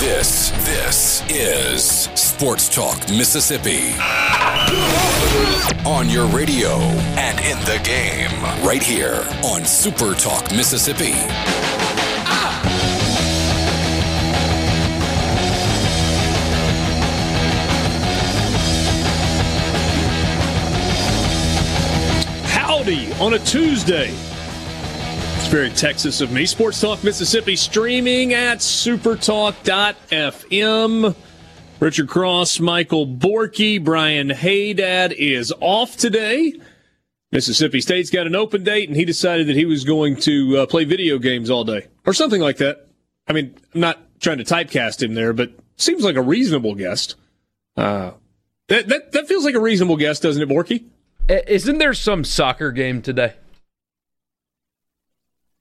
This, this is Sports Talk Mississippi. On your radio and in the game, right here on Super Talk Mississippi. Howdy on a Tuesday. Very Texas of me. Sports Talk Mississippi streaming at supertalk.fm. Richard Cross, Michael Borky, Brian Haydad is off today. Mississippi State's got an open date, and he decided that he was going to uh, play video games all day or something like that. I mean, I'm not trying to typecast him there, but seems like a reasonable guest. Uh, that, that, that feels like a reasonable guest, doesn't it, Borky? Isn't there some soccer game today?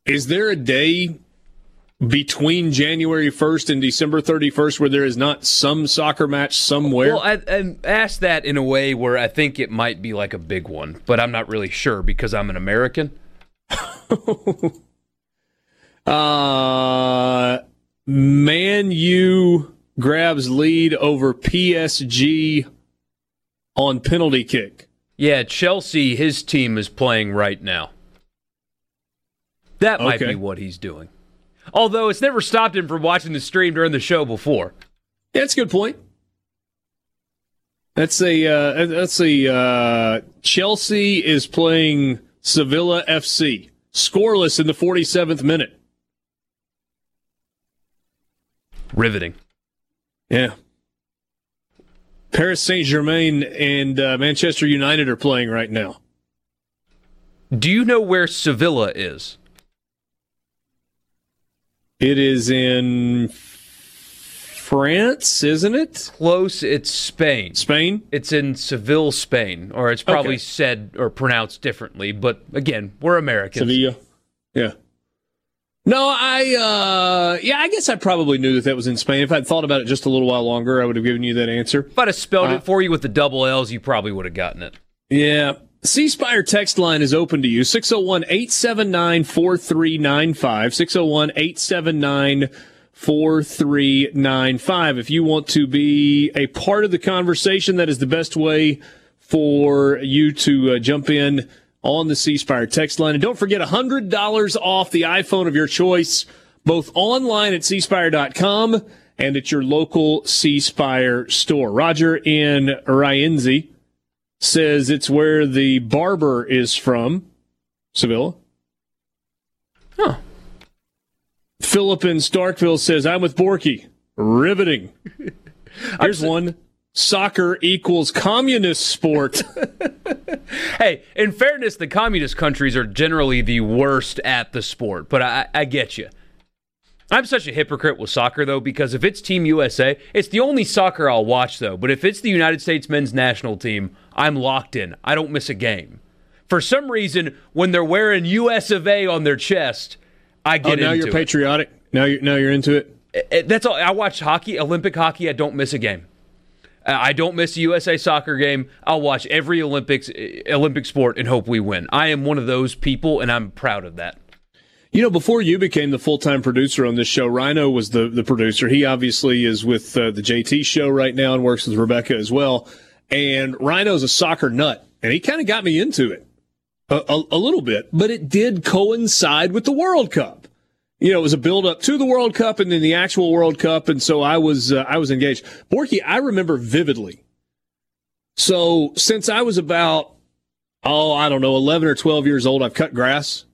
Is there a day between January 1st and December 31st where there is not some soccer match somewhere? Well, I, I asked that in a way where I think it might be like a big one, but I'm not really sure because I'm an American. uh, Man U grabs lead over PSG on penalty kick. Yeah, Chelsea, his team is playing right now. That might Okay. be what he's doing. Although it's never stopped him from watching the stream during the show before. Yeah, that's a good point. That's a uh, that's a uh, Chelsea is playing Sevilla FC, scoreless in the 47th minute. Riveting. Yeah. Paris Saint Germain and uh, Manchester United are playing right now. Do you know where Sevilla is? It is in France, isn't it? Close, it's Spain. Spain? It's in Seville, Spain, or it's probably Okay. said or pronounced differently, but again, we're Americans. Sevilla. Yeah. No, I uh yeah, I guess I probably knew that that was in Spain. If I'd thought about it just a little while longer, I would have given you that answer. If I'd have spelled Uh, it for you with the double L's, you probably would have gotten it. Yeah. C Spire text line is open to you 601 879 4395. 601 879 4395. If you want to be a part of the conversation, that is the best way for you to uh, jump in on the C Spire text line. And don't forget $100 off the iPhone of your choice, both online at cspire.com and at your local C Spire store. Roger in Rienzi says it's where the barber is from, Sevilla. Huh. Philip in Starkville says, I'm with Borky. Riveting. Here's one. Soccer equals communist sport. Hey, in fairness, the communist countries are generally the worst at the sport, but I, I get you. I'm such a hypocrite with soccer, though, because if it's Team USA, it's the only soccer I'll watch, though. But if it's the United States men's national team, I'm locked in. I don't miss a game. For some reason, when they're wearing US of A on their chest, I oh, get now into you're it. patriotic. Now you're now you're into it. It- it- That's all. I watch hockey, Olympic hockey. I don't miss a game. I don't miss a USA soccer game. I'll watch every Olympics uh, Olympic sport and hope we win. I am one of those people, and I'm proud of that. You know, before you became the full time producer on this show, Rhino was the, the producer. He obviously is with uh, the JT show right now and works with Rebecca as well. And Rhino's a soccer nut, and he kind of got me into it a, a, a little bit, but it did coincide with the World Cup. You know, it was a build up to the World Cup and then the actual World Cup, and so I was uh, I was engaged. Borky, I remember vividly. So since I was about oh I don't know eleven or twelve years old, I've cut grass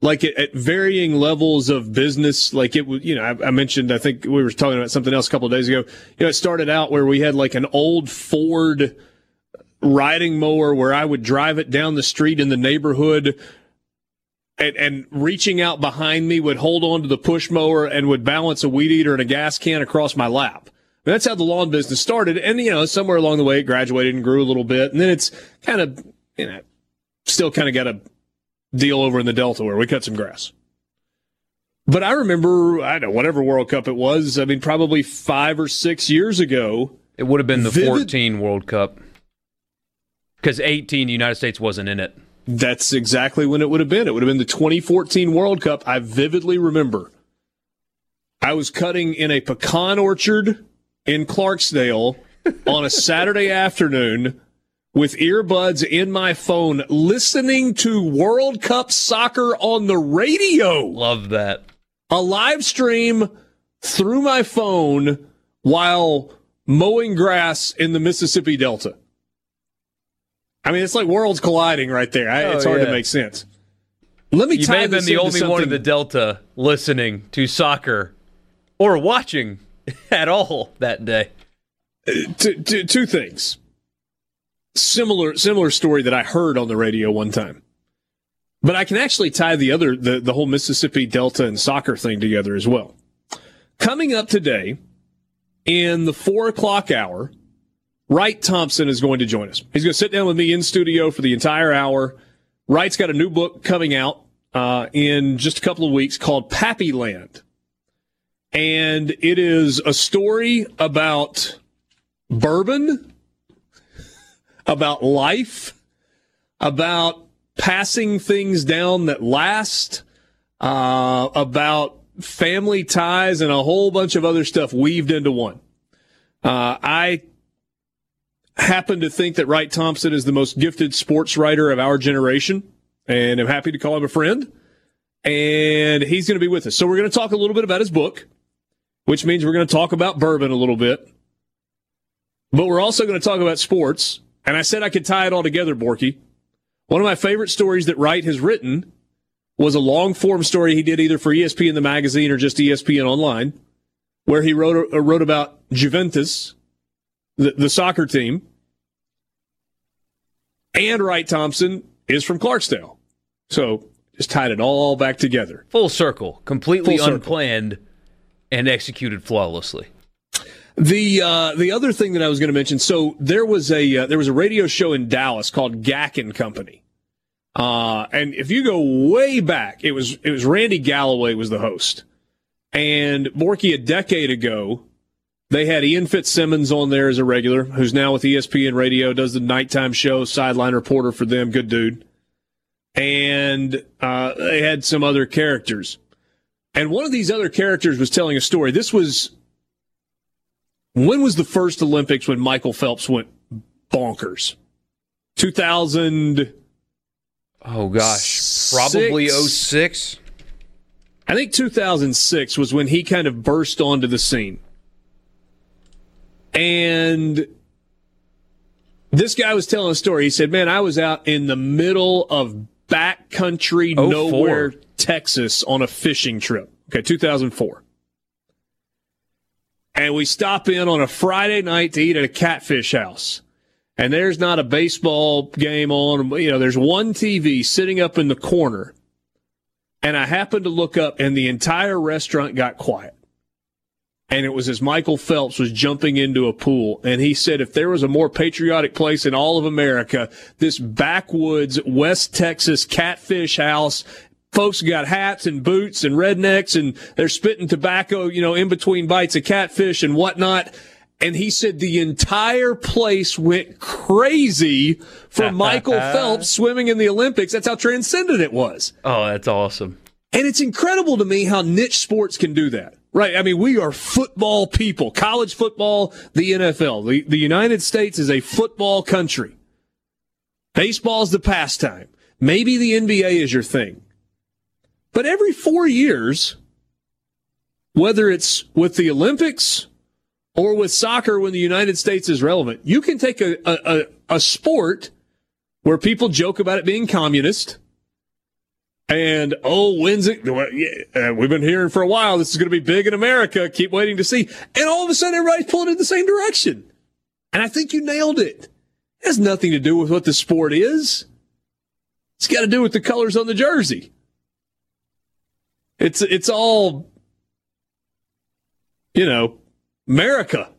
like at, varying levels of business. Like it was, you know, I, I mentioned, I think we were talking about something else a couple of days ago. You know, it started out where we had like an old Ford riding mower where I would drive it down the street in the neighborhood. And, and reaching out behind me would hold on to the push mower and would balance a weed eater and a gas can across my lap. And that's how the lawn business started. And, you know, somewhere along the way, it graduated and grew a little bit. And then it's kind of, you know, still kind of got a deal over in the Delta where we cut some grass. But I remember, I don't know, whatever World Cup it was, I mean, probably five or six years ago. It would have been the vivid, 14 World Cup. Because 18, the United States wasn't in it. That's exactly when it would have been. It would have been the 2014 World Cup. I vividly remember. I was cutting in a pecan orchard in Clarksdale on a Saturday afternoon with earbuds in my phone, listening to World Cup soccer on the radio. Love that. A live stream through my phone while mowing grass in the Mississippi Delta. I mean, it's like worlds colliding right there. I, oh, it's hard yeah. to make sense. Let me. Tell you may have been the only one in the Delta listening to soccer or watching at all that day. Two, two, two things. Similar, similar story that I heard on the radio one time, but I can actually tie the other, the, the whole Mississippi Delta and soccer thing together as well. Coming up today in the four o'clock hour, Wright Thompson is going to join us. He's going to sit down with me in studio for the entire hour. Wright's got a new book coming out uh, in just a couple of weeks called Pappyland. And it is a story about bourbon, about life, about passing things down that last, uh, about family ties, and a whole bunch of other stuff weaved into one. Uh, I happen to think that Wright Thompson is the most gifted sports writer of our generation, and I'm happy to call him a friend. And he's going to be with us. So we're going to talk a little bit about his book, which means we're going to talk about bourbon a little bit. But we're also going to talk about sports. And I said I could tie it all together, Borky. One of my favorite stories that Wright has written was a long form story he did either for ESPN the magazine or just ESPN online, where he wrote, uh, wrote about Juventus, the, the soccer team, and Wright Thompson is from Clarksdale. So just tied it all back together. Full circle, completely Full unplanned and executed flawlessly. The uh, the other thing that I was going to mention, so there was a uh, there was a radio show in Dallas called Gack and Company, uh, and if you go way back, it was it was Randy Galloway was the host, and Borky a decade ago they had Ian Fitzsimmons on there as a regular, who's now with ESPN Radio, does the nighttime show, sideline reporter for them. Good dude. And uh, they had some other characters. And one of these other characters was telling a story. This was when was the first Olympics when Michael Phelps went bonkers? 2000. Oh, gosh. Probably 06. I think 2006 was when he kind of burst onto the scene. And this guy was telling a story. He said, Man, I was out in the middle of backcountry, oh, nowhere, Texas on a fishing trip. Okay, 2004. And we stop in on a Friday night to eat at a catfish house. And there's not a baseball game on. You know, there's one TV sitting up in the corner. And I happened to look up, and the entire restaurant got quiet and it was as Michael Phelps was jumping into a pool. And he said, if there was a more patriotic place in all of America, this backwoods West Texas catfish house, folks got hats and boots and rednecks and they're spitting tobacco, you know, in between bites of catfish and whatnot. And he said the entire place went crazy for Michael Phelps swimming in the Olympics. That's how transcendent it was. Oh, that's awesome. And it's incredible to me how niche sports can do that. Right. I mean, we are football people. College football, the NFL. The, the United States is a football country. Baseball is the pastime. Maybe the NBA is your thing. But every four years, whether it's with the Olympics or with soccer when the United States is relevant, you can take a, a, a sport where people joke about it being communist and oh, when's it? Uh, we've been hearing for a while. This is going to be big in America. Keep waiting to see. And all of a sudden, everybody's pulling in the same direction. And I think you nailed it. It has nothing to do with what the sport is. It's got to do with the colors on the jersey. It's it's all, you know, America.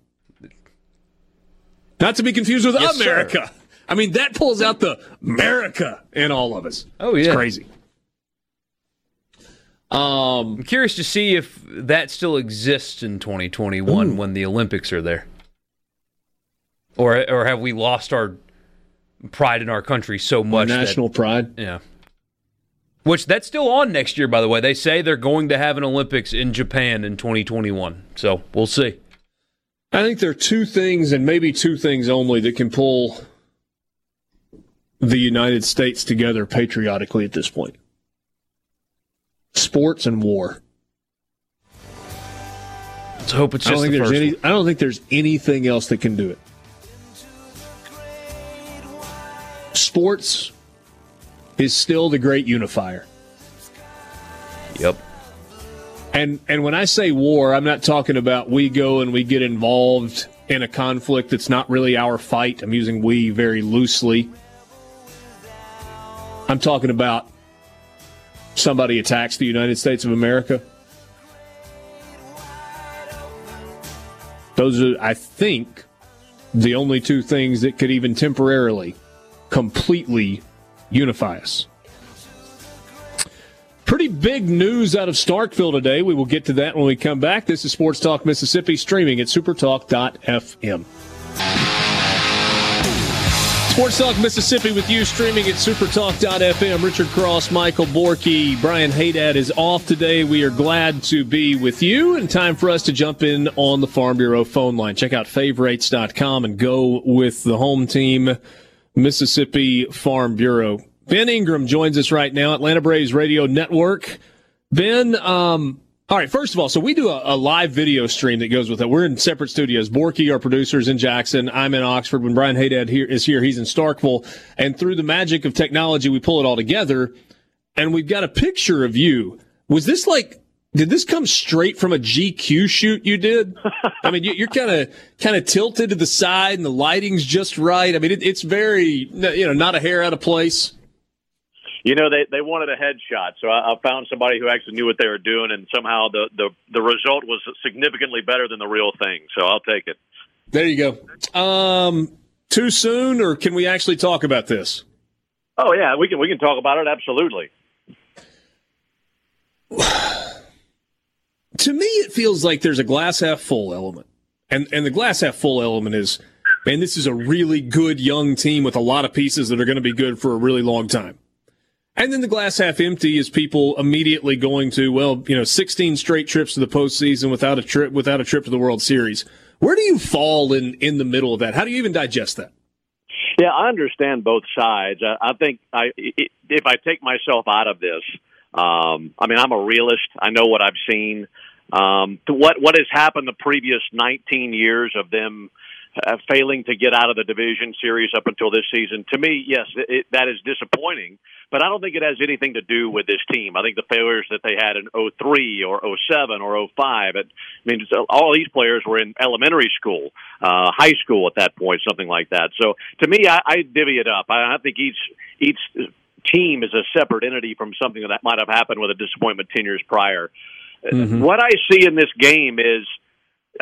Not to be confused with yes, America. Sir. I mean, that pulls out the America in all of us. Oh, yeah. It's crazy. Um, I'm curious to see if that still exists in 2021 ooh. when the Olympics are there. Or, or have we lost our pride in our country so much? National that, pride? Yeah. Which that's still on next year, by the way. They say they're going to have an Olympics in Japan in 2021. So we'll see. I think there are two things, and maybe two things only, that can pull the United States together patriotically at this point sports and war. Let's hope it's just I don't think the there's any. one. I don't think there's anything else that can do it. Sports is still the great unifier. Yep. And and when I say war, I'm not talking about we go and we get involved in a conflict that's not really our fight. I'm using we very loosely. I'm talking about somebody attacks the United States of America. Those are, I think, the only two things that could even temporarily, completely unify us. Pretty big news out of Starkville today. We will get to that when we come back. This is Sports Talk Mississippi, streaming at supertalk.fm. Sports Talk Mississippi with you, streaming at supertalk.fm. Richard Cross, Michael Borky, Brian Haydad is off today. We are glad to be with you, and time for us to jump in on the Farm Bureau phone line. Check out favorites.com and go with the home team, Mississippi Farm Bureau. Ben Ingram joins us right now, Atlanta Braves Radio Network. Ben, um, all right, first of all, so we do a, a, live video stream that goes with it. We're in separate studios. Borky, our producers in Jackson. I'm in Oxford. When Brian Haydad here is here, he's in Starkville. And through the magic of technology, we pull it all together. And we've got a picture of you. Was this like, did this come straight from a GQ shoot you did? I mean, you, are kind of kind of tilted to the side, and the lighting's just right. I mean, it, it's very, you know, not a hair out of place. You know they they wanted a headshot so I, I found somebody who actually knew what they were doing and somehow the the the result was significantly better than the real thing so i'll take it. There you go. Um too soon or can we actually talk about this? Oh yeah we can we can talk about it absolutely to me it feels like there's a glass half full element and and the glass half full element is man this is a really good young team with a lot of pieces that are going to be good for a really long time and then the glass half empty is people immediately going to, well, you know, 16 straight trips to the postseason without a trip, without a trip to the World Series. Where do you fall in, in the middle of that? How do you even digest that? Yeah, I understand both sides. I, I think I, if I take myself out of this, um, I mean, I'm a realist. I know what I've seen. Um, what what has happened the previous 19 years of them uh, failing to get out of the division series up until this season. To me, yes, it, that is disappointing, but I don't think it has anything to do with this team. I think the failures that they had in 03 or 07 or 05, it, I mean, all these players were in elementary school, uh, high school at that point, something like that. So to me, I, I divvy it up. I, I think each each team is a separate entity from something that might have happened with a disappointment 10 years prior. Mm-hmm. What I see in this game is –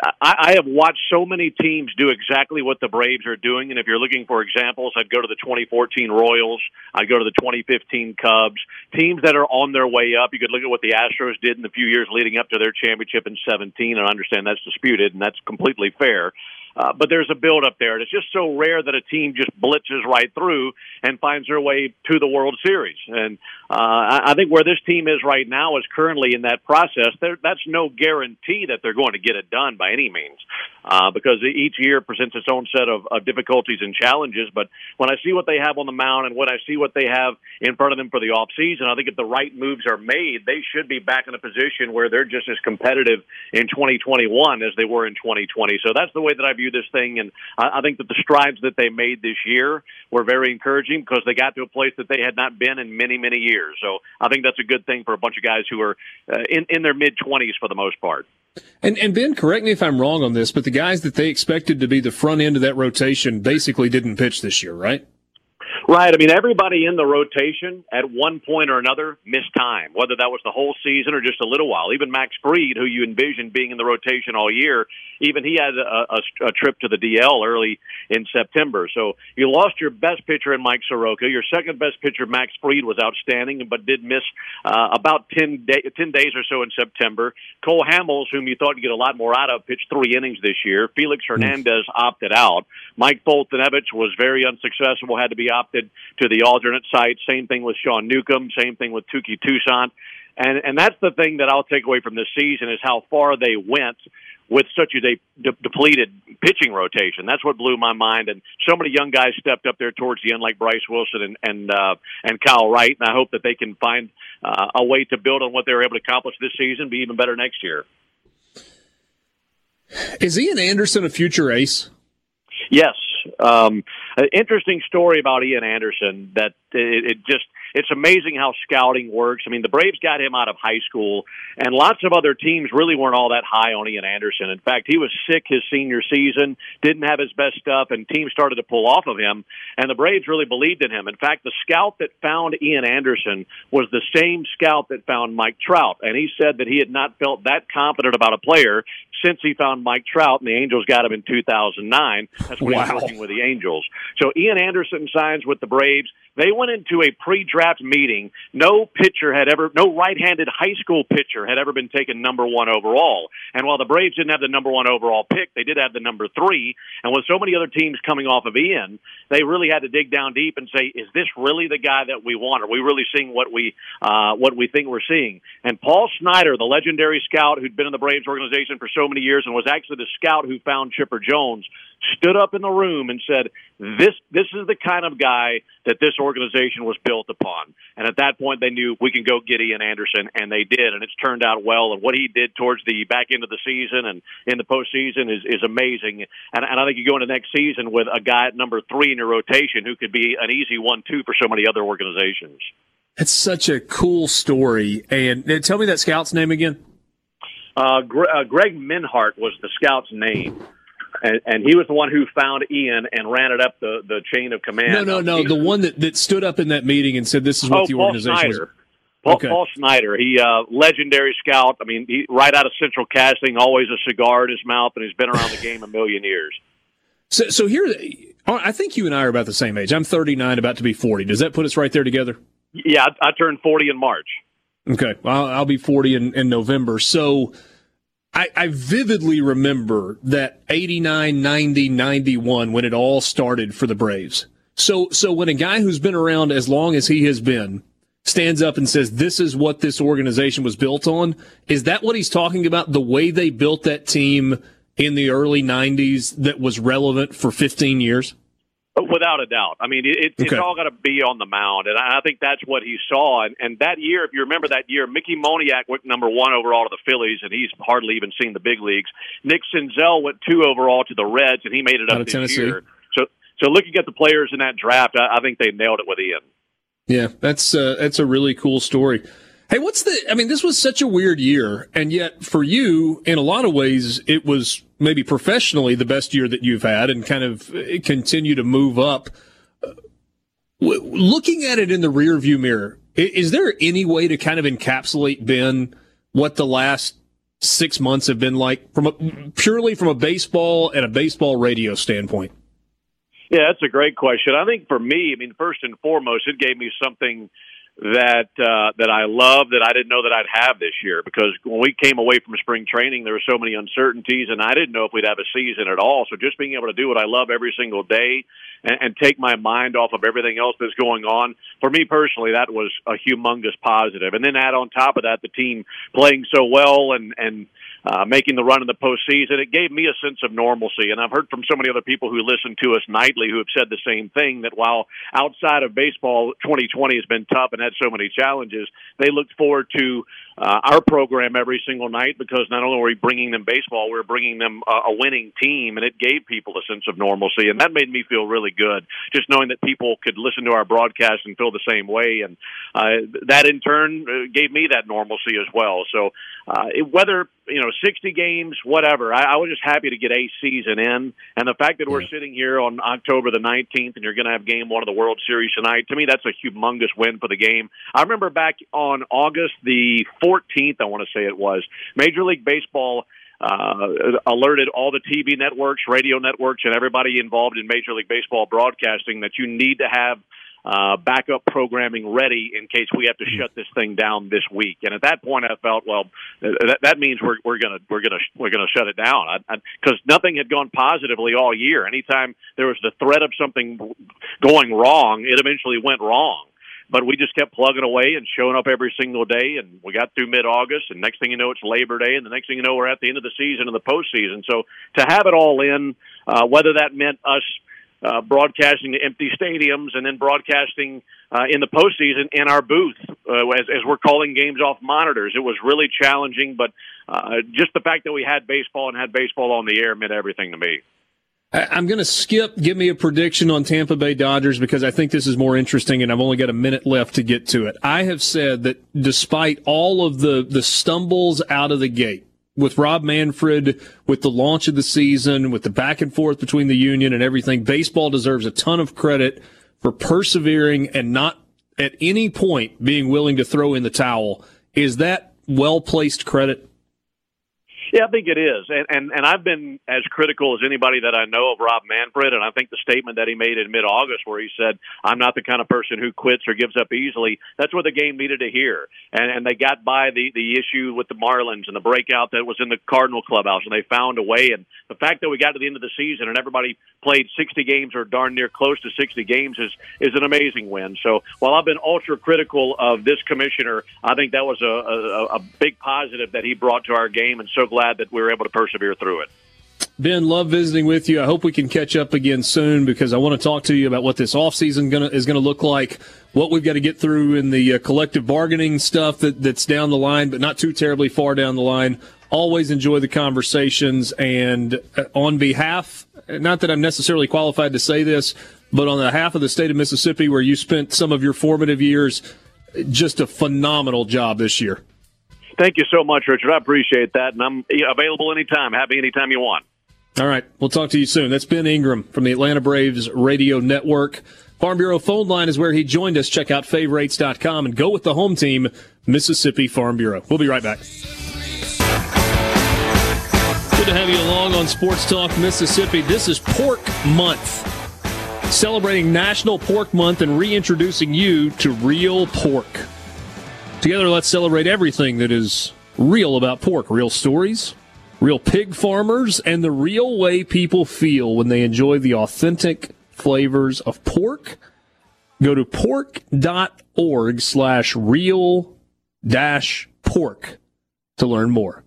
I, I have watched so many teams do exactly what the Braves are doing, and if you're looking for examples, I'd go to the 2014 Royals. I'd go to the 2015 Cubs. Teams that are on their way up. You could look at what the Astros did in the few years leading up to their championship in 17, and I understand that's disputed, and that's completely fair. Uh, but there's a build up there. And it's just so rare that a team just blitzes right through and finds their way to the World Series. And uh, I think where this team is right now is currently in that process. There, that's no guarantee that they're going to get it done by any means, uh, because each year presents its own set of, of difficulties and challenges. But when I see what they have on the mound and when I see what they have in front of them for the off season, I think if the right moves are made, they should be back in a position where they're just as competitive in 2021 as they were in 2020. So that's the way that I view this thing. And I, I think that the strides that they made this year were very encouraging because they got to a place that they had not been in many, many years. So I think that's a good thing for a bunch of guys who are uh, in, in their mid 20s for the most part. And, and Ben, correct me if I'm wrong on this, but the guys that they expected to be the front end of that rotation basically didn't pitch this year, right? Right. I mean, everybody in the rotation at one point or another missed time, whether that was the whole season or just a little while. Even Max Fried, who you envisioned being in the rotation all year, even he had a, a, a trip to the DL early in September. So you lost your best pitcher in Mike Soroka. Your second best pitcher, Max Fried, was outstanding, but did miss uh, about 10, day, 10 days or so in September. Cole Hamels, whom you thought you'd get a lot more out of, pitched three innings this year. Felix Hernandez opted out. Mike Foltynewicz was very unsuccessful, had to be opted to the alternate site. Same thing with Sean Newcomb. Same thing with Touki Toussaint. And and that's the thing that I'll take away from this season is how far they went with such a de- de- depleted pitching rotation. That's what blew my mind. And so many young guys stepped up there towards the end, like Bryce Wilson and and uh, and Kyle Wright. And I hope that they can find uh, a way to build on what they were able to accomplish this season, be even better next year. Is Ian Anderson a future ace? Yes. Um, an interesting story about Ian Anderson that it, it just it's amazing how scouting works. I mean, the Braves got him out of high school, and lots of other teams really weren't all that high on Ian Anderson. In fact, he was sick his senior season, didn't have his best stuff, and teams started to pull off of him. And the Braves really believed in him. In fact, the scout that found Ian Anderson was the same scout that found Mike Trout, and he said that he had not felt that confident about a player since he found Mike Trout, and the Angels got him in 2009. That's when wow. Working with the Angels. So Ian Anderson signs with the Braves. They went into a pre-draft meeting. No pitcher had ever, no right-handed high school pitcher had ever been taken number one overall. And while the Braves didn't have the number one overall pick, they did have the number three. And with so many other teams coming off of Ian, they really had to dig down deep and say, "Is this really the guy that we want? Are we really seeing what we uh, what we think we're seeing?" And Paul Snyder, the legendary scout who'd been in the Braves organization for so many years and was actually the scout who found Chipper Jones, stood up in the room and said, "This this is the kind of guy that this organization was built upon." And at that point, they knew we can go get Ian Anderson, and they did, and it's turned out well. And what he did towards the back end of the season and in the postseason is is amazing. And, and I think you go into next season with a guy at number three in your rotation who could be an easy one-two for so many other organizations. That's such a cool story. And uh, tell me that scout's name again. Uh, uh, Greg Morhardt was the scout's name and, and he was the one who found Ian and ran it up the, the chain of command. No, no, no. The one that, that stood up in that meeting and said, "This is what oh, the Paul organization Snyder. was." Paul, okay. Paul Snyder, he uh, legendary scout. I mean, he right out of Central Casting, always a cigar in his mouth, and he's been around the game a million years. So, so here, I think you and I are about the same age. I'm 39, about to be 40. Does that put us right there together? Yeah, I, I turned 40 in March. Okay, I'll, I'll be 40 in, in November. So I, I vividly remember that 89, 90, 91 when it all started for the Braves. So, so when a guy who's been around as long as he has been stands up and says, this is what this organization was built on, is that what he's talking about? The way they built that team in the early 90s that was relevant for 15 years? Without a doubt. I mean, it, it's all got to be on the mound, and I think that's what he saw. And, and that year, if you remember that year, Mickey Moniak went number one overall to the Phillies, and he's hardly even seen the big leagues. Nick Senzel went two overall to the Reds, and he made it up this Tennessee. year. So, so looking at the players in that draft, I, I think they nailed it with Ian. Yeah, that's uh, that's a really cool story. Hey, what's the? I mean, this was such a weird year, and yet for you, in a lot of ways, it was maybe professionally the best year that you've had, and kind of uh, continue to move up. Looking at it in the rearview mirror, is there any way to kind of encapsulate Ben what the last six months have been like from a, purely from a baseball and a baseball radio standpoint? Yeah, that's a great question. I think for me, I mean, first and foremost, it gave me something that uh, that I love that I didn't know that I'd have this year because when we came away from spring training, there were so many uncertainties, and I didn't know if we'd have a season at all. So just being able to do what I love every single day and, and take my mind off of everything else that's going on for me personally, that was a humongous positive. And then add on top of that the team playing so well and and uh, making the run in the postseason. It gave me a sense of normalcy. And I've heard from so many other people who listen to us nightly who have said the same thing that while outside of baseball, 2020 has been tough and had so many challenges, they looked forward to uh, our program every single night because not only were we bringing them baseball, we were bringing them a, a winning team, and it gave people a sense of normalcy, and that made me feel really good. Just knowing that people could listen to our broadcast and feel the same way, and uh, that in turn uh, gave me that normalcy as well. So uh, it, whether you know 60 games, whatever, I, I was just happy to get a season in, and the fact that we're sitting here on October the 19th, and you're going to have game one of the World Series tonight, to me that's a humongous win for the game. I remember back on August the 14th, I want to say it was, Major League Baseball uh, alerted all the TV networks, radio networks, and everybody involved in Major League Baseball broadcasting that you need to have uh, backup programming ready in case we have to shut this thing down this week. And at that point, I felt, well, that, that means we're we're gonna we're gonna we're gonna shut it down because nothing had gone positively all year. Anytime there was the threat of something going wrong, it eventually went wrong but we just kept plugging away and showing up every single day. And we got through mid August, and next thing you know, it's Labor Day, and the next thing you know, we're at the end of the season and the postseason. So to have it all in, uh, whether that meant us uh, broadcasting to empty stadiums and then broadcasting uh, in the postseason in our booth uh, as, as we're calling games off monitors. It was really challenging, but uh, just the fact that we had baseball and had baseball on the air meant everything to me. I'm going to skip. Give me a prediction on Tampa Bay Dodgers because I think this is more interesting, and I've only got a minute left to get to it. I have said that despite all of the the stumbles out of the gate with Rob Manfred, with the launch of the season, with the back and forth between the union and everything, baseball deserves a ton of credit for persevering and not at any point being willing to throw in the towel. Is that well placed credit? Yeah, I think it is, and and and I've been as critical as anybody that I know of Rob Manfred, and I think the statement that he made in mid-August, where he said, "I'm not the kind of person who quits or gives up easily," that's what the game needed to hear, and and they got by the the issue with the Marlins and the breakout that was in the Cardinal clubhouse, and they found a way. And the fact that we got to the end of the season and everybody played 60 games or darn near close to 60 games is is an amazing win. So while I've been ultra critical of this commissioner, I think that was a a, a big positive that he brought to our game, and so glad glad that we were able to persevere through it. Ben, love visiting with you. I hope we can catch up again soon because I want to talk to you about what this offseason is going to look like, what we've got to get through in the uh, collective bargaining stuff that, that's down the line, but not too terribly far down the line. Always enjoy the conversations. And uh, on behalf, not that I'm necessarily qualified to say this, but on behalf of the state of Mississippi, where you spent some of your formative years, just a phenomenal job this year. Thank you so much, Richard. I appreciate that, and I'm available anytime. Happy anytime you want. All right. We'll talk to you soon. That's Ben Ingram from the Atlanta Braves Radio Network. Farm Bureau phone line is where he joined us. Check out favorites.com and go with the home team, Mississippi Farm Bureau. We'll be right back. Good to have you along on Sports Talk Mississippi. This is Pork Month. Celebrating National Pork Month and reintroducing you to real pork. Together, let's celebrate everything that is real about pork real stories, real pig farmers, and the real way people feel when they enjoy the authentic flavors of pork. Go to pork.org slash real dash pork to learn more.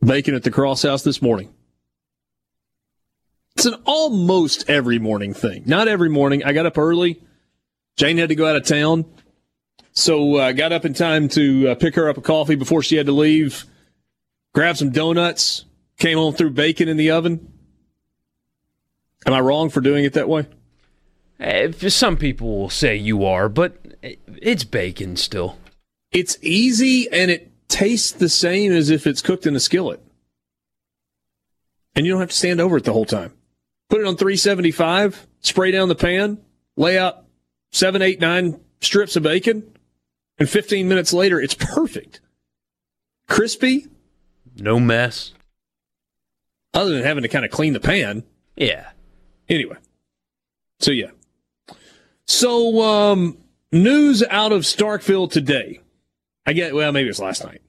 Bacon at the Cross House this morning. It's an almost every morning thing. Not every morning. I got up early. Jane had to go out of town. So I uh, got up in time to uh, pick her up a coffee before she had to leave, grab some donuts, came home, threw bacon in the oven. Am I wrong for doing it that way? Uh, some people will say you are, but it's bacon still. It's easy and it tastes the same as if it's cooked in a skillet. And you don't have to stand over it the whole time. Put it on 375, spray down the pan, lay out seven, eight, nine strips of bacon, and 15 minutes later, it's perfect. Crispy. No mess. Other than having to kind of clean the pan. Yeah. Anyway. So, yeah. So, um, news out of Starkville today. I get, well, maybe it was last night.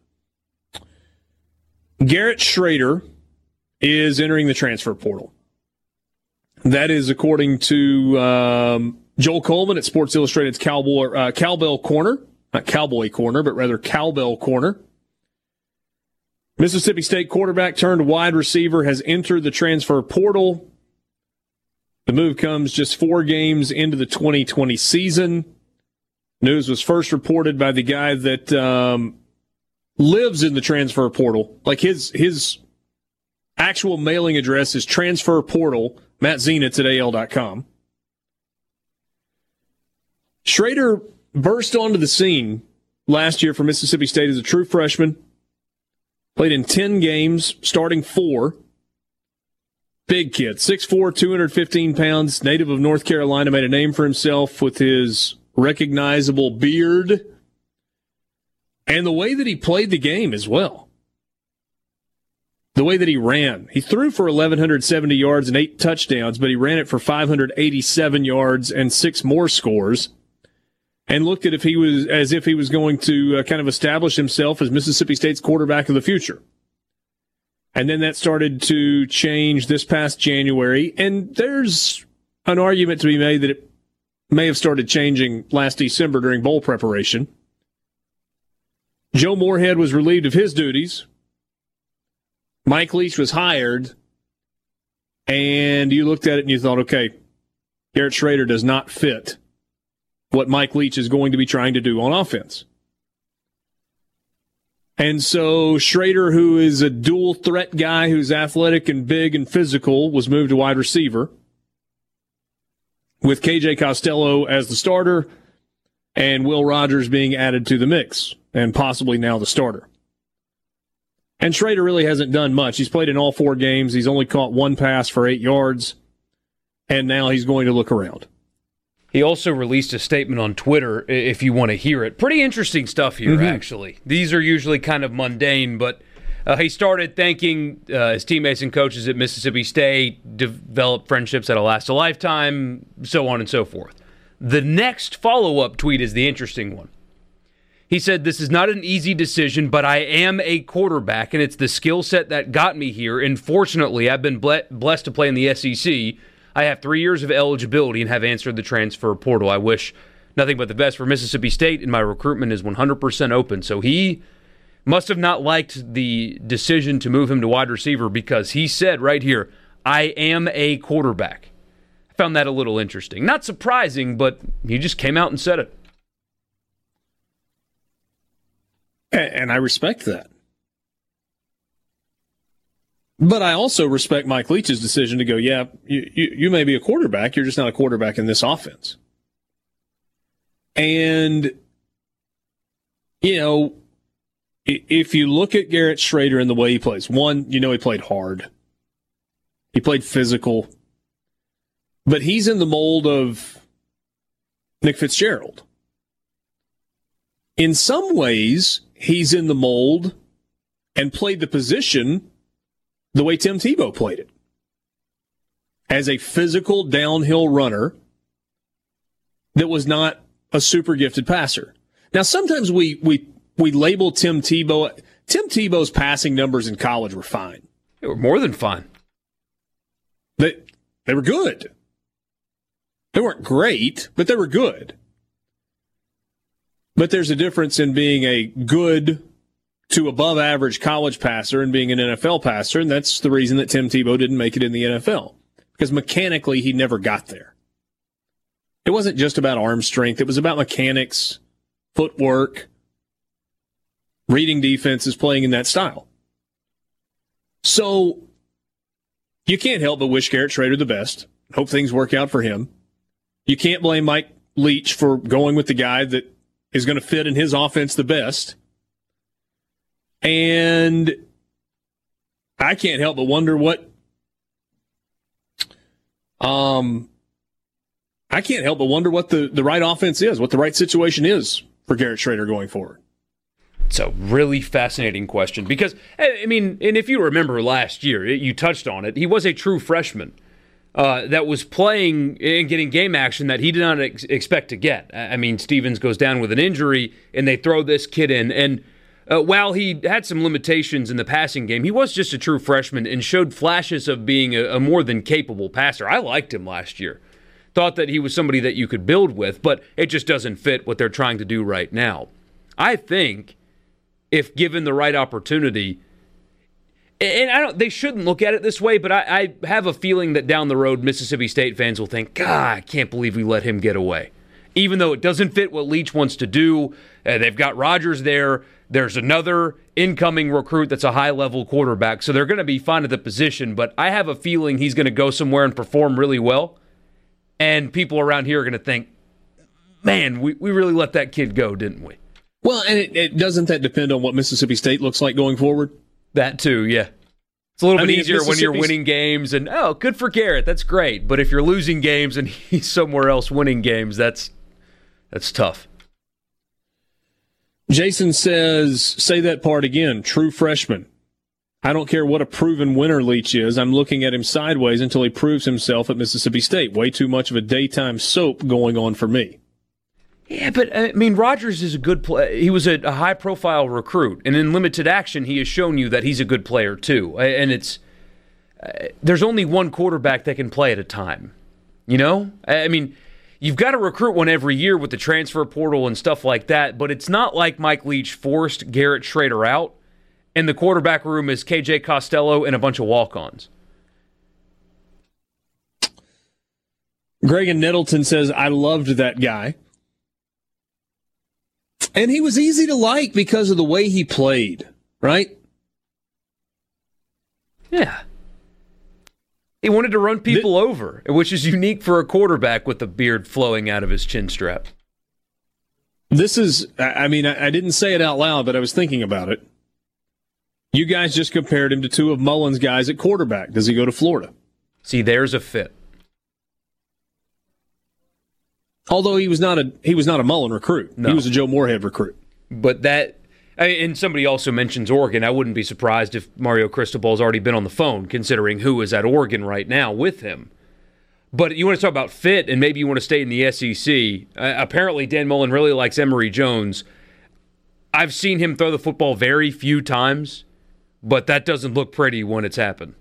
Garrett Shrader is entering the transfer portal. That is according to um, Joel Coleman at Sports Illustrated's Cowboy, uh, Cowbell Corner not Cowboy Corner, but rather Cowbell Corner. Mississippi State quarterback turned wide receiver has entered the transfer portal. The move comes just four games into the 2020 season. News was first reported by the guy that um, lives in the transfer portal. Like his his actual mailing address is transfer portal, Matt Zenitz at AL.com. Shrader burst onto the scene last year for Mississippi State as a true freshman. Played in 10 games, starting four. Big kid, 6'4, 215 pounds, native of North Carolina, made a name for himself with his recognizable beard and the way that he played the game as well. The way that he ran. He threw for 1,170 yards and eight touchdowns, but he ran it for 587 yards and six more scores and looked at if he was as if he was going to uh, kind of establish himself as Mississippi State's quarterback of the future. And then that started to change this past January, and there's an argument to be made that it may have started changing last December during bowl preparation. Joe Moorhead was relieved of his duties. Mike Leach was hired, and you looked at it and you thought, okay, Garrett Shrader does not fit what Mike Leach is going to be trying to do on offense. And so Shrader, who is a dual threat guy who's athletic and big and physical, was moved to wide receiver with KJ Costello as the starter and Will Rogers being added to the mix and possibly now the starter. And Shrader really hasn't done much. He's played in all four games. He's only caught one pass for eight yards, and now he's going to look around. He also released a statement on Twitter, if you want to hear it. Pretty interesting stuff here, mm-hmm. actually. These are usually kind of mundane, but uh, he started thanking uh, his teammates and coaches at Mississippi State, developed friendships that'll last a lifetime, so on and so forth. The next follow up tweet is the interesting one. He said, This is not an easy decision, but I am a quarterback, and it's the skill set that got me here. And fortunately, I've been ble- blessed to play in the SEC I have three years of eligibility and have answered the transfer portal. I wish nothing but the best for Mississippi State, and my recruitment is 100% open. So he must have not liked the decision to move him to wide receiver because he said right here, I am a quarterback. I found that a little interesting. Not surprising, but he just came out and said it. And I respect that. But I also respect Mike Leach's decision to go, yeah, you, you, you, may be a quarterback, you're just not a quarterback in this offense. And, you know, if you look at Garrett Shrader and the way he plays, one, you know, he played hard, he played physical, but he's in the mold of Nick Fitzgerald. In some ways, he's in the mold and played the position the way Tim Tebow played it. As a physical downhill runner that was not a super gifted passer. Now, sometimes we, we, we label Tim Tebow. Tim Tebow's passing numbers in college were fine. They were more than fine. They, they were good. They weren't great, but they were good. But there's a difference in being a good to above average college passer and being an NFL passer. And that's the reason that Tim Tebow didn't make it in the NFL because mechanically he never got there. It wasn't just about arm strength. It was about mechanics, footwork, reading defenses, playing in that style. So you can't help but wish Garrett Shrader the best. Hope things work out for him. You can't blame Mike Leach for going with the guy that is going to fit in his offense the best. And I can't help but wonder what um I can't help but wonder what the, the right offense is, what the right situation is for Garrett Shrader going forward. It's a really fascinating question because, I mean, and if you remember last year, you touched on it, he was a true freshman uh, that was playing and getting game action that he did not ex- expect to get. I mean, Stevens goes down with an injury and they throw this kid in. And uh, while he had some limitations in the passing game, he was just a true freshman and showed flashes of being a, a more than capable passer. I liked him last year. Thought that he was somebody that you could build with, but it just doesn't fit what they're trying to do right now. I think if given the right opportunity, and I don't, they shouldn't look at it this way, but I, I have a feeling that down the road, Mississippi State fans will think, God, I can't believe we let him get away. even though it doesn't fit what Leach wants to do. Uh, they've got Rogers there. There's another incoming recruit that's a high level quarterback. So they're going to be fine at the position, but I have a feeling he's going to go somewhere and perform really well. And people around here are going to think, man, we, we really let that kid go, didn't we? Well, and it, it doesn't that depend on what Mississippi State looks like going forward? That too, yeah. It's a little I bit mean, easier when you're winning games and oh, good for Garrett, that's great. But if you're losing games and he's somewhere else winning games, that's that's tough. Jason says, say that part again. True freshman. I don't care what a proven winner Leach is. I'm looking at him sideways until he proves himself at Mississippi State. Way too much of a daytime soap going on for me. Yeah, but I mean, Rogers is a good player. He was a, a high profile recruit, and in limited action, he has shown you that he's a good player too. And it's uh, there's only one quarterback that can play at a time. You know, I mean, you've got to recruit one every year with the transfer portal and stuff like that, but it's not like Mike Leach forced Garrett Shrader out, and the quarterback room is KJ Costello and a bunch of walk ons. Greg and Nettleton says, I loved that guy. And he was easy to like because of the way he played, right? Yeah. He wanted to run people over, which is unique for a quarterback with a beard flowing out of his chin strap. This is, I mean, I didn't say it out loud, but I was thinking about it. You guys just compared him to two of Mullen's guys at quarterback. Does he go to Florida? See, there's a fit. Although he was not a he was not a Mullen recruit. No. He was a Joe Moorhead recruit. But that and somebody also mentions Oregon. I wouldn't be surprised if Mario Cristobal's already been on the phone, considering who is at Oregon right now with him. But you want to talk about fit, and maybe you want to stay in the SEC. Uh, apparently, Dan Mullen really likes Emory Jones. I've seen him throw the football very few times, but that doesn't look pretty when it's happened.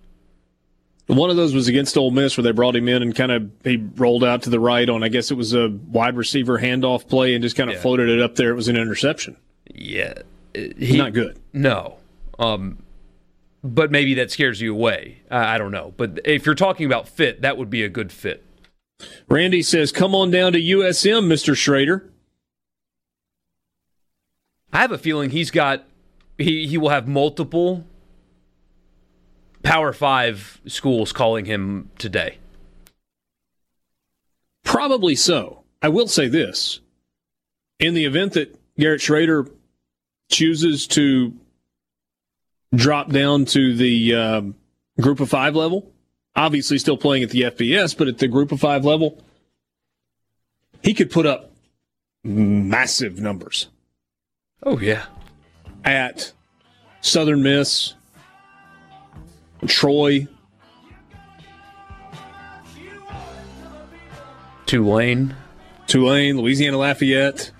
One of those was against Ole Miss, where they brought him in and kind of he rolled out to the right on. I guess it was a wide receiver handoff play and just kind of yeah. floated it up there. It was an interception. Yeah, he, not good. No, um, but maybe that scares you away. I, I don't know. But if you're talking about fit, that would be a good fit. Randy says, "Come on down to USM, Mister Shrader." I have a feeling he's got he he will have multiple Power Five schools calling him today? Probably so. I will say this. In the event that Garrett Shrader chooses to drop down to the um, group of five level, obviously still playing at the FBS, but at the group of five level, he could put up massive numbers. Oh, yeah. At Southern Miss, Troy, Tulane, Tulane, Louisiana Lafayette.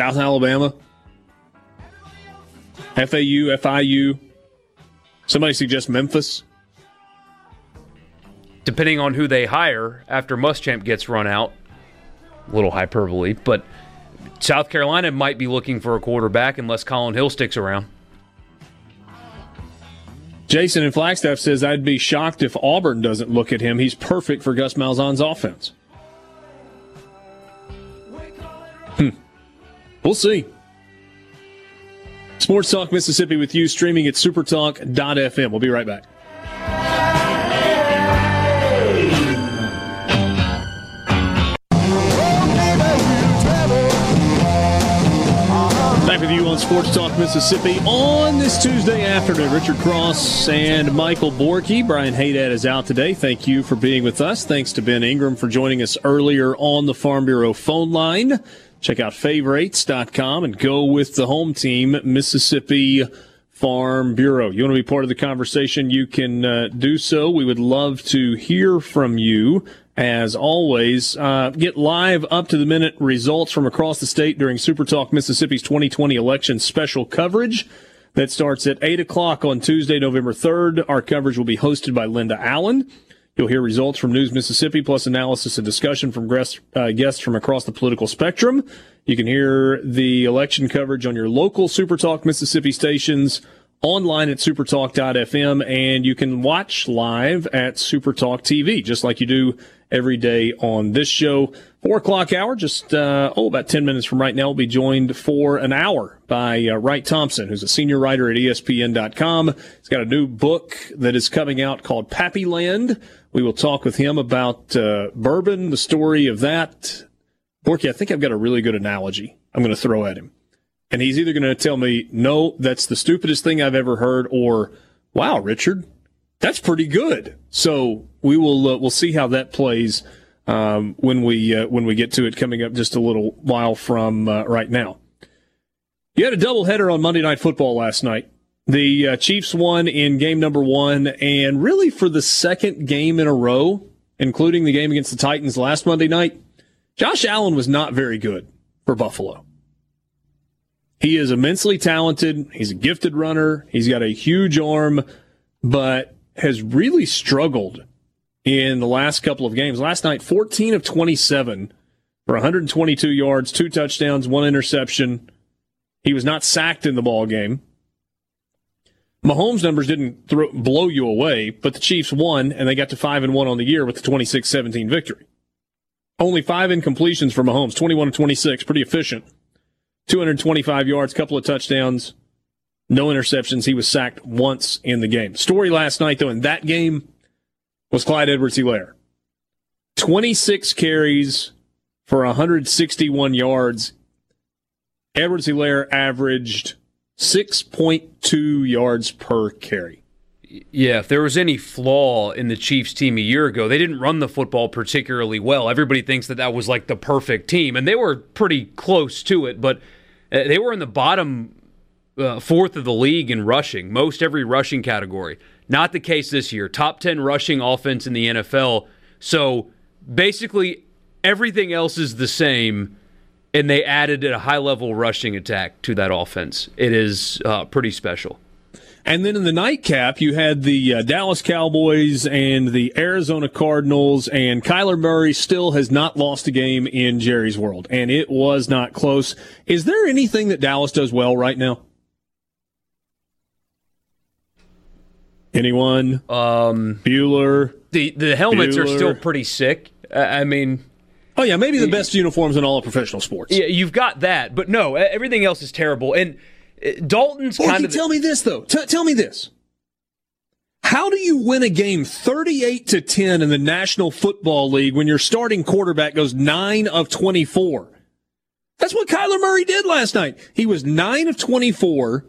South Alabama, FAU, FIU. Somebody suggest Memphis. Depending on who they hire after Muschamp gets run out, a little hyperbole, but South Carolina might be looking for a quarterback unless Collin Hill sticks around. Jason in Flagstaff says, I'd be shocked if Auburn doesn't look at him. He's perfect for Gus Malzahn's offense. Hmm. We'll see. Sports Talk Mississippi with you, streaming at supertalk.fm. We'll be right back. Back with you on Sports Talk Mississippi on this Tuesday afternoon. Richard Cross and Michael Borky. Brian Haydad is out today. Thank you for being with us. Thanks to Ben Ingram for joining us earlier on the Farm Bureau phone line. Check out favorites.com and go with the home team, Mississippi Farm Bureau. You want to be part of the conversation? You can uh, do so. We would love to hear from you as always. Uh, get live up to the minute results from across the state during Super Talk Mississippi's 2020 election special coverage. That starts at 8 o'clock on Tuesday, November 3rd. Our coverage will be hosted by Linda Allen. You'll hear results from News Mississippi, plus analysis and discussion from guests, uh, from across the political spectrum. You can hear the election coverage on your local SuperTalk Mississippi stations online at supertalk.fm, and you can watch live at Supertalk TV, just like you do every day on this show. Four o'clock hour, just uh, oh, about 10 minutes from right now, we'll be joined for an hour by uh, Wright Thompson, who's a senior writer at ESPN.com. He's got a new book that is coming out called Pappyland. We will talk with him about uh, bourbon, the story of that. Borky, I think I've got a really good analogy I'm going to throw at him. And he's either going to tell me, no, that's the stupidest thing I've ever heard, or, wow, Richard, that's pretty good. So we will, uh, we'll see how that plays um, when we uh, when we get to it coming up just a little while from uh, right now. You had a doubleheader on Monday Night Football last night. The uh, Chiefs won in game number one, and really for the second game in a row, including the game against the Titans last Monday night, Josh Allen was not very good for Buffalo. He is immensely talented. He's a gifted runner. He's got a huge arm, but has really struggled in the last couple of games. Last night, 14 of 27 for 122 yards, two touchdowns, one interception. He was not sacked in the ball game. Mahomes' numbers didn't throw, blow you away, but the Chiefs won, and they got to 5 and 1 on the year with the 26 17 victory. Only five incompletions for Mahomes, 21 and 26, pretty efficient. 225 yards, couple of touchdowns, no interceptions. He was sacked once in the game. Story last night, though, in that game, was Clyde Edwards Helaire. 26 carries for 161 yards. Edwards Helaire averaged 6.2 yards per carry. Yeah, if there was any flaw in the Chiefs team a year ago, they didn't run the football particularly well. Everybody thinks that that was like the perfect team, and they were pretty close to it, but uh, they were in the bottom uh, fourth of the league in rushing, most every rushing category. Not the case this year. Top 10 rushing offense in the NFL. So basically, everything else is the same, and they added a high level rushing attack to that offense. It is uh, pretty special. And then in the nightcap, you had the uh, Dallas Cowboys and the Arizona Cardinals, and Kyler Murray still has not lost a game in Jerry's world, and it was not close. Is there anything that Dallas does well right now? Anyone? Um, Bueller. The the helmets Bueller. are still pretty sick. I mean, oh yeah, maybe the best uniforms in all of professional sports. Yeah, you've got that, but no, everything else is terrible. And uh, Dalton's kind of. Tell me this though. T- tell me this. How do you win a game 38 to 10 in the National Football League when your starting quarterback goes 9 of 24? That's what Kyler Murray did last night. He was 9 of 24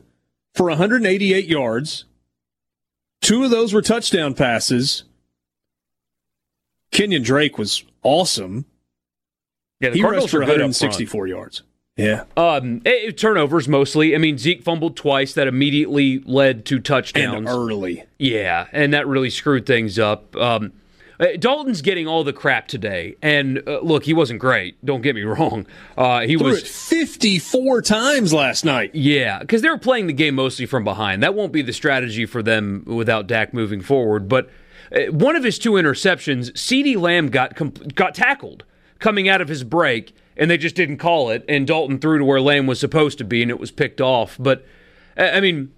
for 188 yards, Two of those were touchdown passes. Kenyan Drake was awesome. Yeah, the he Cardinals rushed for 164 yards. Yeah. Um, it, it, turnovers mostly. I mean, Zeke fumbled twice. That immediately led to touchdowns. And early. Yeah, and that really screwed things up. Um, uh, Dalton's getting all the crap today, and uh, look, he wasn't great. Don't get me wrong. Uh, he Threw was 54 times last night. Yeah, because they were playing the game mostly from behind. That won't be the strategy for them without Dak moving forward. But uh, one of his two interceptions, CeeDee Lamb got comp- got tackled coming out of his break, and they just didn't call it. And Dalton threw to where Lamb was supposed to be, and it was picked off. But I mean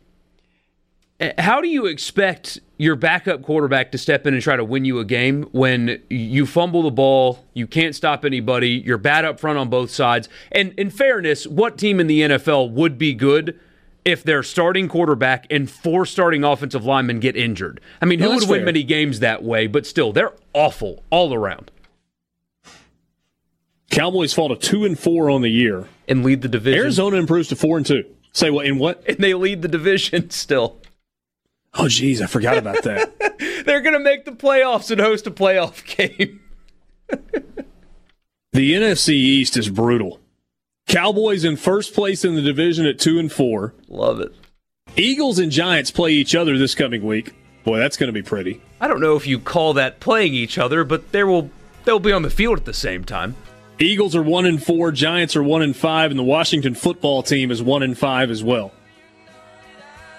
uh, how do you expect your backup quarterback to step in and try to win you a game when you fumble the ball, you can't stop anybody, you're bad up front on both sides? And in fairness, what team in the NFL would be good if their starting quarterback and four starting offensive linemen get injured? I mean, who would win fair. many games that way? But still, they're awful all around. Cowboys fall to two and four on the year and lead the division. Arizona improves to four and two. Say what? In what? And they lead the division still. Oh, geez, I forgot about that. They're going to make the playoffs and host a playoff game. the NFC East is brutal. Cowboys in first place in the division at two and four. Love it. Eagles and Giants play each other this coming week. Boy, that's going to be pretty. I don't know if you call that playing each other, but they will they'll be on the field at the same time. Eagles are one and four, Giants are one and five, and the Washington football team is one and five as well.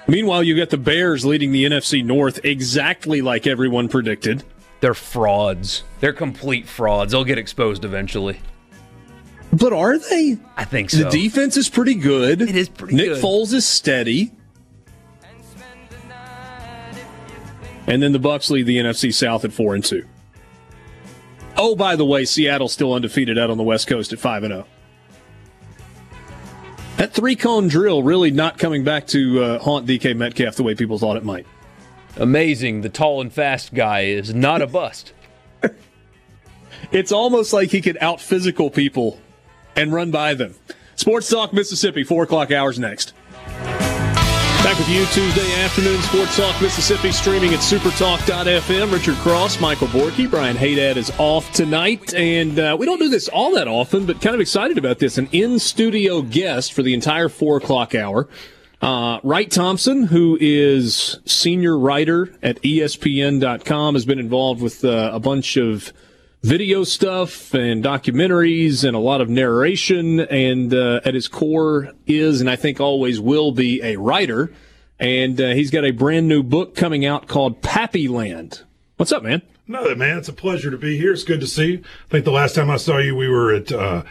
Meanwhile, you got the Bears leading the NFC North exactly like everyone predicted. They're frauds. They're complete frauds. They'll get exposed eventually. But are they? I think so. The defense is pretty good. It is pretty Nick good. Nick Foles is steady. and then the Bucs lead the NFC South at four and two. Oh, by the way, Seattle's still undefeated out on the West Coast at five and zero. That three cone drill really not coming back to uh, haunt DK Metcalf the way people thought it might. Amazing. The tall and fast guy is not a bust. it's almost like he could out physical people and run by them. Sports Talk Mississippi, four o'clock hours next. Back with you Tuesday afternoon, Sports Talk Mississippi, streaming at supertalk.fm. Richard Cross, Michael Borky, Brian Haydad is off tonight, and uh, we don't do this all that often, but kind of excited about this. An in studio guest for the entire four o'clock hour. Uh, Wright Thompson, who is senior writer at ESPN.com, has been involved with uh, a bunch of video stuff and documentaries and a lot of narration, and uh, at his core is, and I think always will be, a writer. And uh, he's got a brand new book coming out called Pappyland. What's up, man? No, man, it's a pleasure to be here. It's good to see you. I think the last time I saw you, we were at uh,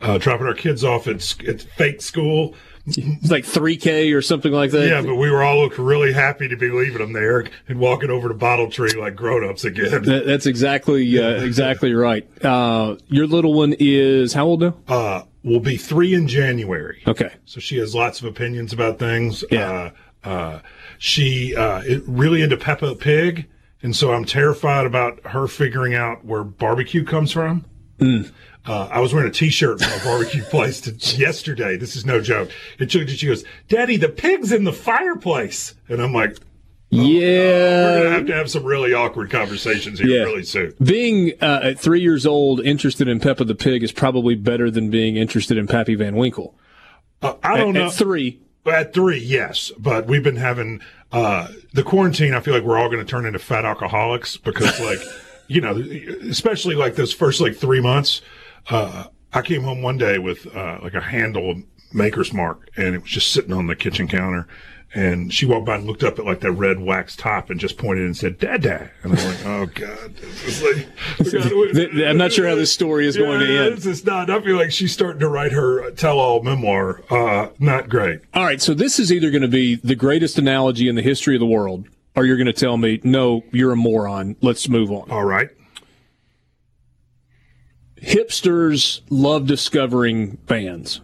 uh dropping our kids off at, at fake school like 3K or something like that. Yeah, but we were all really happy to be leaving them there and walking over to Bottle Tree like grown-ups again. That, that's exactly uh, exactly right. Uh, your little one is how old now? Uh, will be three in January. Okay. So she has lots of opinions about things. Yeah. Uh, uh, she uh, really into Peppa Pig, and so I'm terrified about her figuring out where barbecue comes from. Mm. Uh, I was wearing a T-shirt from a barbecue place to, yesterday. This is no joke. And she, she goes, "Daddy, the pig's in the fireplace," and I'm like, oh, yeah, we're gonna have to have some really awkward conversations here yeah. really soon. Being uh, at three years old, interested in Peppa the Pig is probably better than being interested in Pappy Van Winkle. Uh, I don't at, know. At three, at three, yes, but we've been having uh, the quarantine. I feel like we're all going to turn into fat alcoholics because, like, you know, especially like those first like three months uh, I came home one day with uh, like a handle of Maker's Mark, and it was just sitting on the kitchen counter. And she walked by and looked up at like that red wax top and just pointed and said, "Dad, Dad." And I'm like, "Oh God!" Like, I'm not sure how this story is yeah, going to end. It's not. I feel like she's starting to write her tell-all memoir. Uh, not great. All right, so this is either going to be the greatest analogy in the history of the world, or you're going to tell me, "No, you're a moron. Let's move on." All right hipsters love discovering bands.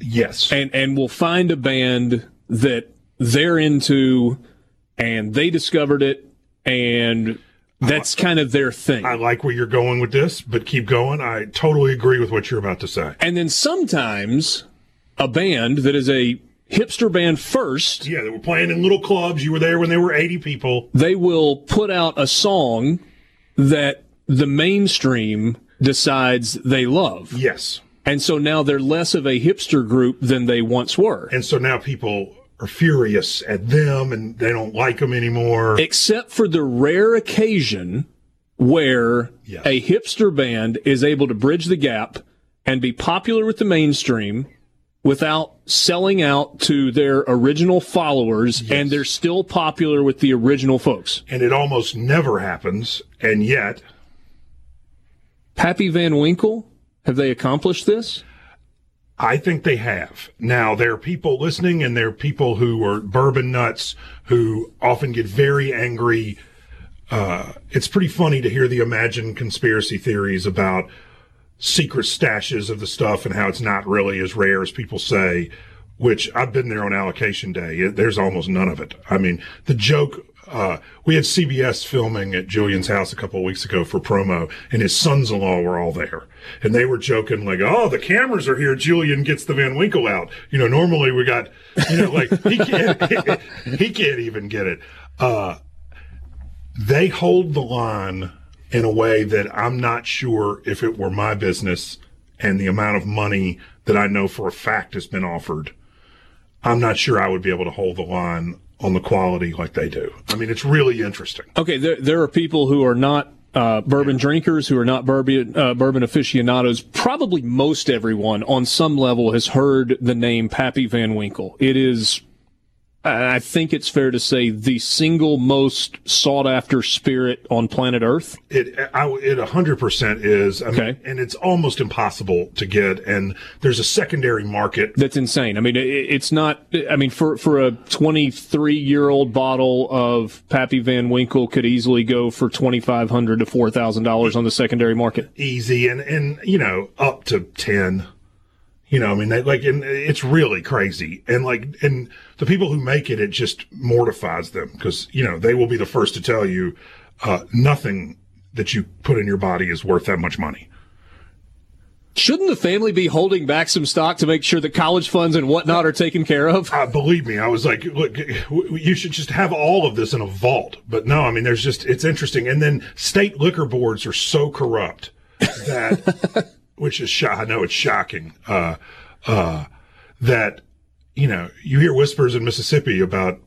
Yes. And and will find a band that they're into and they discovered it and that's kind of their thing. I like where you're going with this, but keep going. I totally agree with what you're about to say. And then sometimes a band that is a hipster band first. Yeah, they were playing in little clubs. You were there when they were 80 people. They will put out a song that the mainstream decides they love. Yes. And so now they're less of a hipster group than they once were. And so now people are furious at them and they don't like them anymore. Except for the rare occasion where yes. a hipster band is able to bridge the gap and be popular with the mainstream without selling out to their original followers yes. and they're still popular with the original folks. And it almost never happens. And yet Pappy Van Winkle, have they accomplished this? I think they have. Now, there are people listening, and there are people who are bourbon nuts who often get very angry. Uh, it's pretty funny to hear the imagined conspiracy theories about secret stashes of the stuff and how it's not really as rare as people say, which I've been there on allocation day. There's almost none of it. I mean, the joke uh, we had CBS filming at Julian's house a couple of weeks ago for promo, and his sons-in-law were all there, and they were joking like, "Oh, the cameras are here. Julian gets the Van Winkle out." You know, normally we got, you know, like he can't, he, can't even get it. Uh, they hold the line in a way that I'm not sure if it were my business and the amount of money that I know for a fact has been offered. I'm not sure I would be able to hold the line on the quality like they do. I mean, it's really interesting. Okay, there, there are people who are not uh, bourbon yeah. drinkers, who are not bourbon, uh, bourbon aficionados. Probably most everyone on some level has heard the name Pappy Van Winkle. It is I think it's fair to say the single most sought after spirit on planet Earth. It I, it hundred percent is. I mean, Okay. and it's almost impossible to get. And there's a secondary market. That's insane. I mean, it, it's not. I mean, for for a 23 year old bottle of Pappy Van Winkle could easily go for 2,500 to 4,000 dollars on the secondary market. easy and and you know up to 10 you know i mean they like and it's really crazy. And like and the people who make it it just mortifies them because you know they will be the first to tell you uh, nothing that you put in your body is worth that much money. Shouldn't the family be holding back some stock to make sure that college funds and whatnot are taken care of? uh, believe me i was like look you should just have all of this in a vault. But no i mean there's just it's interesting. And then state liquor boards are so corrupt that which is sho- i know it's shocking uh, uh, that you know you hear whispers in mississippi about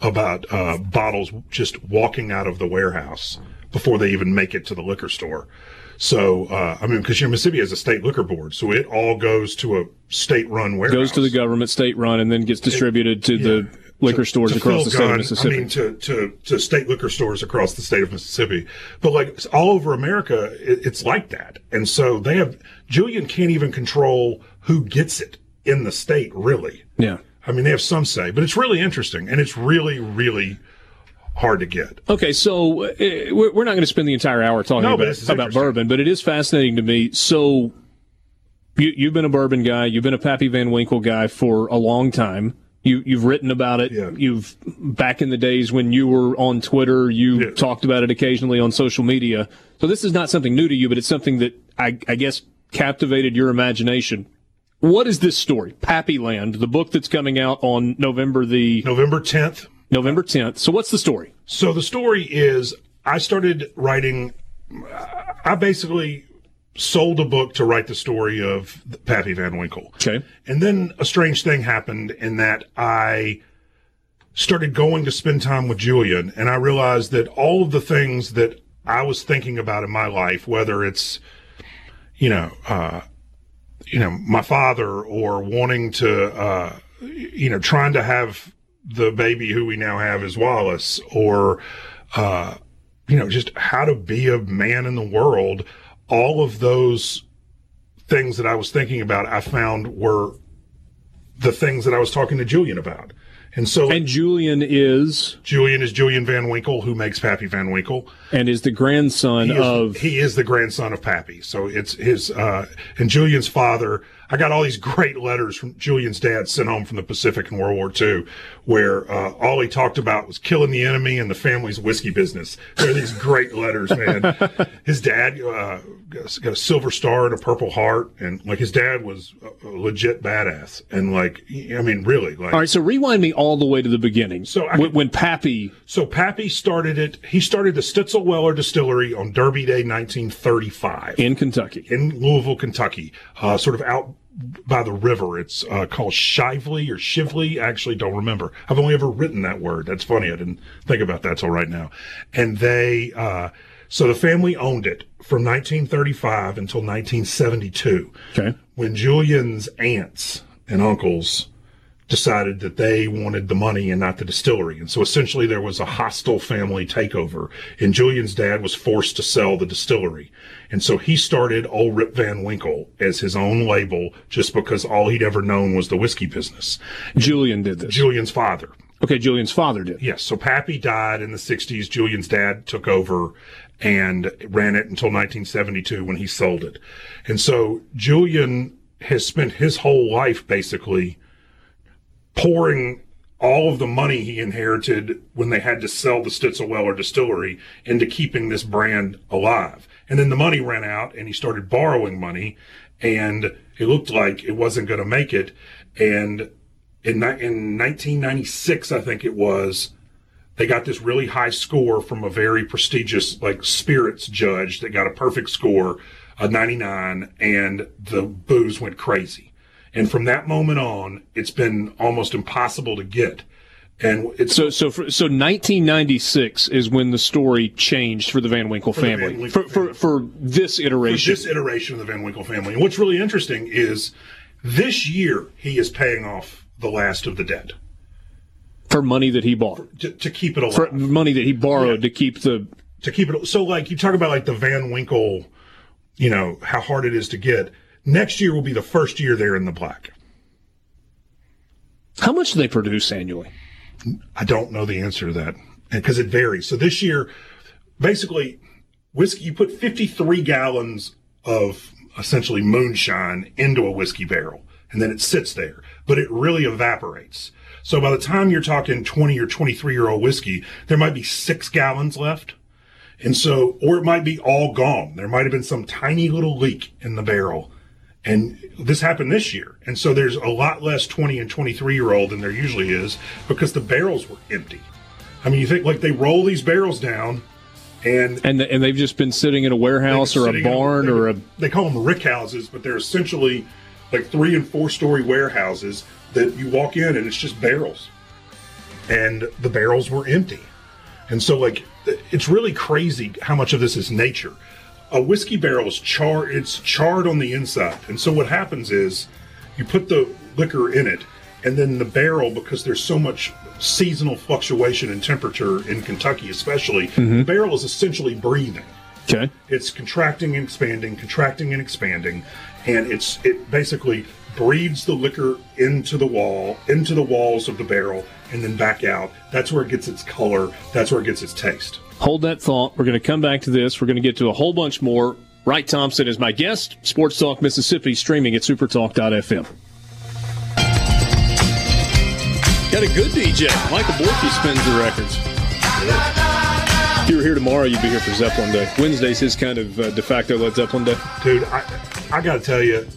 about uh, bottles just walking out of the warehouse before they even make it to the liquor store. So uh, i mean because your mississippi has a state liquor board so it all goes to a state-run warehouse Goes to the government, state run, and then gets distributed to the liquor stores to across the state of Mississippi. I mean, to, to, to state liquor stores across the state of Mississippi. But like all over America, it, it's like that. And so they have, Julian can't even control who gets it in the state, really. yeah. I mean, they have some say, but it's really interesting and it's really, really hard to get. Okay, so uh, we're not going to spend the entire hour talking No, about, about bourbon, but it is fascinating to me. So, you, you've been a bourbon guy, you've been a Pappy Van Winkle guy for a long time. You you've written about it. Yeah. You've back in the days when you were on Twitter, you Yeah. talked about it occasionally on social media. So this is not something new to you, but it's something that I, I guess captivated your imagination. What is this story? Pappyland, the book that's coming out on November the November 10th, November 10th. So what's the story? So the story is I started writing, I basically sold a book to write the story of Pappy Van Winkle. Okay. And then a strange thing happened in that I started going to spend time with Julian and I realized that all of the things that I was thinking about in my life, whether it's, you know, uh, you know, my father or wanting to, uh, you know, trying to have the baby who we now have is Wallace or, uh, you know, just how to be a man in the world. All of those things that I was thinking about, I found were the things that I was talking to Julian about. And so And Julian is Julian is Julian Van Winkle, who makes Pappy Van Winkle. and is the grandson He is, of he is the grandson of Pappy. So it's his, uh, and Julian's father. I got all these great letters from Julian's dad sent home from the Pacific in World War II, where uh, all he talked about was killing the enemy and the family's whiskey business. There are these great letters, man. his dad uh, got a silver star and a purple heart, and like his dad was a legit badass. And like, I mean, really, like, All right, so rewind me all the way to the beginning. So I when, when Pappy, So Pappy started it. He started the Stitzel Weller Distillery on Derby Day, 1935, in Kentucky, in Louisville, Kentucky, uh, sort of out by the river. It's uh, called Shively or Shively. I actually don't remember. I've only ever written that word. That's funny. I didn't think about that till right now. And they, uh, so the family owned it from 1935 until 1972 okay, when Julian's aunts and uncles decided that they wanted the money and not the distillery. And so essentially there was a hostile family takeover and Julian's dad was forced to sell the distillery. And so he started Old Rip Van Winkle as his own label just because all he'd ever known was the whiskey business. Julian did this. Julian's father. okay, Julian's father did. Yes. So Pappy died in the 60s. Julian's dad took over and ran it until 1972 when he sold it. And so Julian has spent his whole life basically pouring all of the money he inherited when they had to sell the Stitzelweller distillery into keeping this brand alive. And then the money ran out and he started borrowing money and it looked like it wasn't going to make it. And in, in 1996, I think it was, they got this really high score from a very prestigious like spirits judge that got a perfect score, a 99, and the booze went crazy. And from that moment on, it's been almost impossible to get. And it's So, so, for, so 1996 is when the story changed for the Van Winkle the family. Van Winkle for, for, for this iteration. this iteration of the Van Winkle family. And what's really interesting is this year he is paying off the last of the debt. for money that he bought, to, to keep it alive. for money that he borrowed Yeah. to keep the. to keep it. So, like you talk about, like the Van Winkle, you know how hard it is to get. Next year will be the first year they're in the black. How much do they produce annually? I don't know the answer to that because it varies. So this year, basically, whiskey you put 53 gallons of essentially moonshine into a whiskey barrel, and then it sits there, but it really evaporates. So by the time you're talking 20 or 23 year old whiskey, there might be six gallons left. And so, or it might be all gone. There might have been some tiny little leak in the barrel. And this happened this year. And so there's a lot less 20 and 23 year old than there usually is because the barrels were empty. I mean, you think like they roll these barrels down and And and they've just been sitting in a warehouse or a barn they- or a. they call them rick houses, but they're essentially like three and four story warehouses that you walk in and it's just barrels. And the barrels were empty. And so like it's really crazy how much of this is nature. A whiskey barrel is charred it's charred on the inside. And so what happens is you put the liquor in it and then the barrel because there's so much seasonal fluctuation in temperature in Kentucky especially, mm-hmm. the barrel is essentially breathing Okay. it's contracting and expanding, contracting and expanding, and it's it basically breathes the liquor into the wall, into the walls of the barrel, and then back out. That's where it gets its color. That's where it gets its taste. Hold that thought. We're going to come back to this. We're going to get to a whole bunch more. Wright Thompson is my guest. Sports Talk Mississippi streaming at supertalk.fm. Got a good DJ. Michael Borky spins the records. If you were here tomorrow, you'd be here for Zeppelin Day. Wednesday's his kind of uh, de facto Led Zeppelin Day. Dude, I I got to tell you,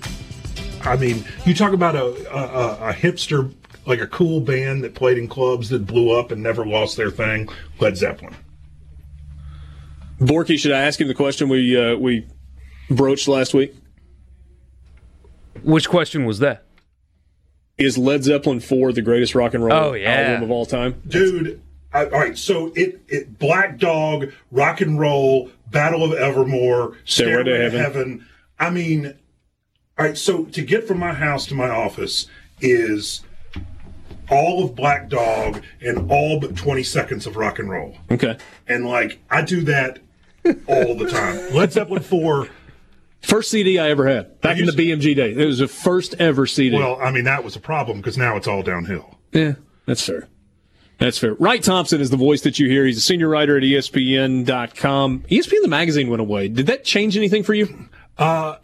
I mean, you talk about a, a a hipster like a cool band that played in clubs that blew up and never lost their thing. Led Zeppelin. Borky, should I ask him the question we uh, we broached last week? Which question was that? Is Led Zeppelin 4 the greatest rock and roll Oh, yeah. album of all time? dude. I, all right, so it it Black Dog, Rock and Roll, Battle of Evermore, Stairway to Stairway Heaven. I mean, all right. So to get from my house to my office is all of Black Dog and all but twenty seconds of rock and roll, Okay. and like I do that all the time. Led Zeppelin four. First CD I ever had back in the BMG days. It was the first ever CD. Well, I mean that was a problem because now it's all downhill. yeah, that's fair. That's fair. Wright Thompson is the voice that you hear. He's a senior writer at ESPN.com. ESPN the magazine went away. Did that change anything for you? Uh,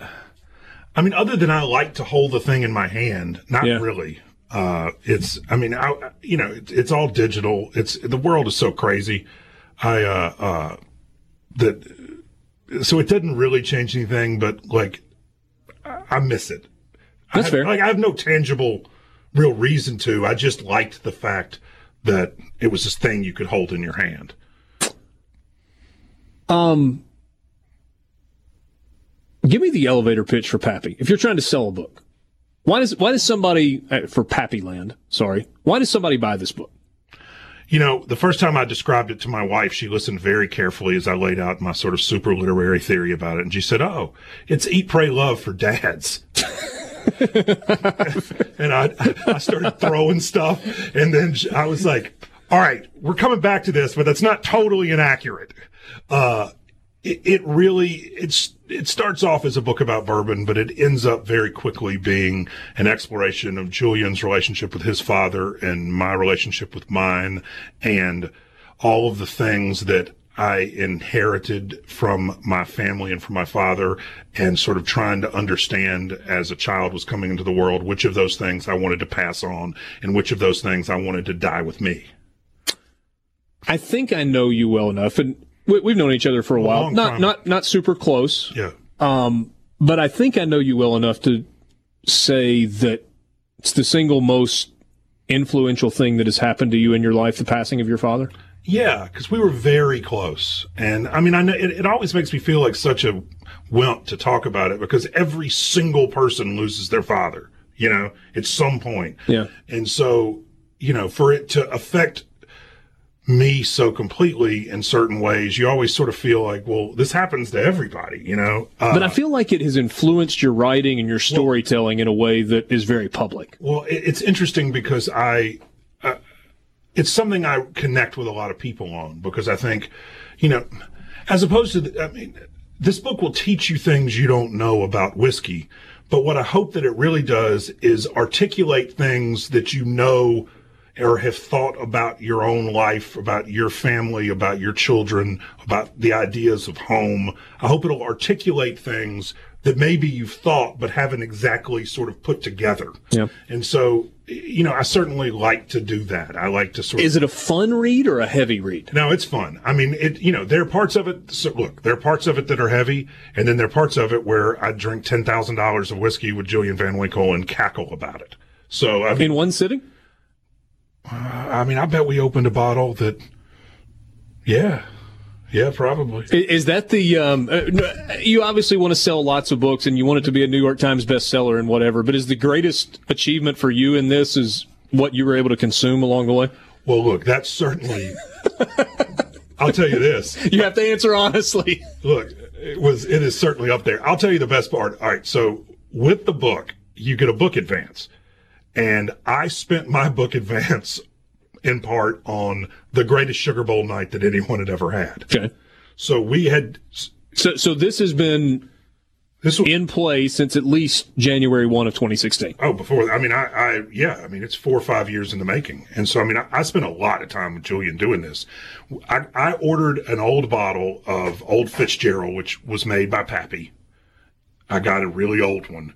I mean, other than I like to hold the thing in my hand, not Yeah. really. Uh, it's, I mean, I, you know, it, it's all digital. It's the world is so crazy. I, uh, uh, that, so it didn't really change anything, but like, I, I miss it. I That's have- fair. Like, I have no tangible, real reason to. I just liked the fact that it was this thing you could hold in your hand. Um, give me the elevator pitch for Pappy. If you're trying to sell a book, why does why does somebody uh, for Pappyland? Sorry, why does somebody buy this book? You know, the first time I described it to my wife, she listened very carefully as I laid out my sort of super literary theory about it. And she said, Oh, it's Eat, Pray, Love for dads. and I, I started throwing stuff. And then I was like, All right, we're coming back to this, but that's not totally inaccurate. Uh, it, it really it's it starts off as a book about bourbon, but it ends up very quickly being an exploration of Julian's relationship with his father and my relationship with mine, and all of the things that I inherited from my family and from my father, and sort of trying to understand as a child was coming into the world which of those things I wanted to pass on and which of those things I wanted to die with me. I think I know you well enough, and we, we've known each other for a while. Not time. not not super close, Yeah. Um, but I think I know you well enough to say that it's the single most influential thing that has happened to you in your life, the passing of your father. Yeah, because we were very close, and I mean, I know it, it always makes me feel like such a wimp to talk about it because every single person loses their father, you know, at some point. Yeah. and so you know, for it to affect me so completely in certain ways, you always sort of feel like, well, this happens to everybody, you know. Uh, But I feel like it has influenced your writing and your storytelling in a way that is very public. Well, it, it's interesting because I, uh, it's something I connect with a lot of people on because I think, you know, as opposed to, the, I mean, this book will teach you things you don't know about whiskey. But what I hope that it really does is articulate things that you know or have thought about your own life, about your family, about your children, about the ideas of home. I hope it'll articulate things that maybe you've thought but haven't exactly sort of put together. Yeah. And so, you know, I certainly like to do that. I like to sort of. Is it a fun read or a heavy read? No, it's fun. I mean, it. You know, there are parts of it. So look, there are parts of it that are heavy, and then there are parts of it where I drink ten thousand dollars of whiskey with Julian Van Winkle and cackle about it. So I mean, In one sitting? I mean, I bet we opened a bottle that. Yeah, yeah, probably. Is that the um, uh, you obviously want to sell lots of books and you want it to be a New York Times bestseller and whatever, but is the greatest achievement for you in this is what you were able to consume along the way? Well, look, that's certainly. I'll tell you this. You have to answer honestly. Look, it was it is certainly up there. I'll tell you the best part. All right, so with the book, you get a book advance, and I spent my book advance in part on the greatest Sugar Bowl night that anyone had ever had. Okay. So we had So so this has been this was in play since at least January 1 of 2016. Oh, before I mean, I, I, yeah, I mean, it's four or five years in the making, and so I mean, I, I spent a lot of time with Julian doing this. I, I ordered an old bottle of Old Fitzgerald, which was made by Pappy. I got a really old one,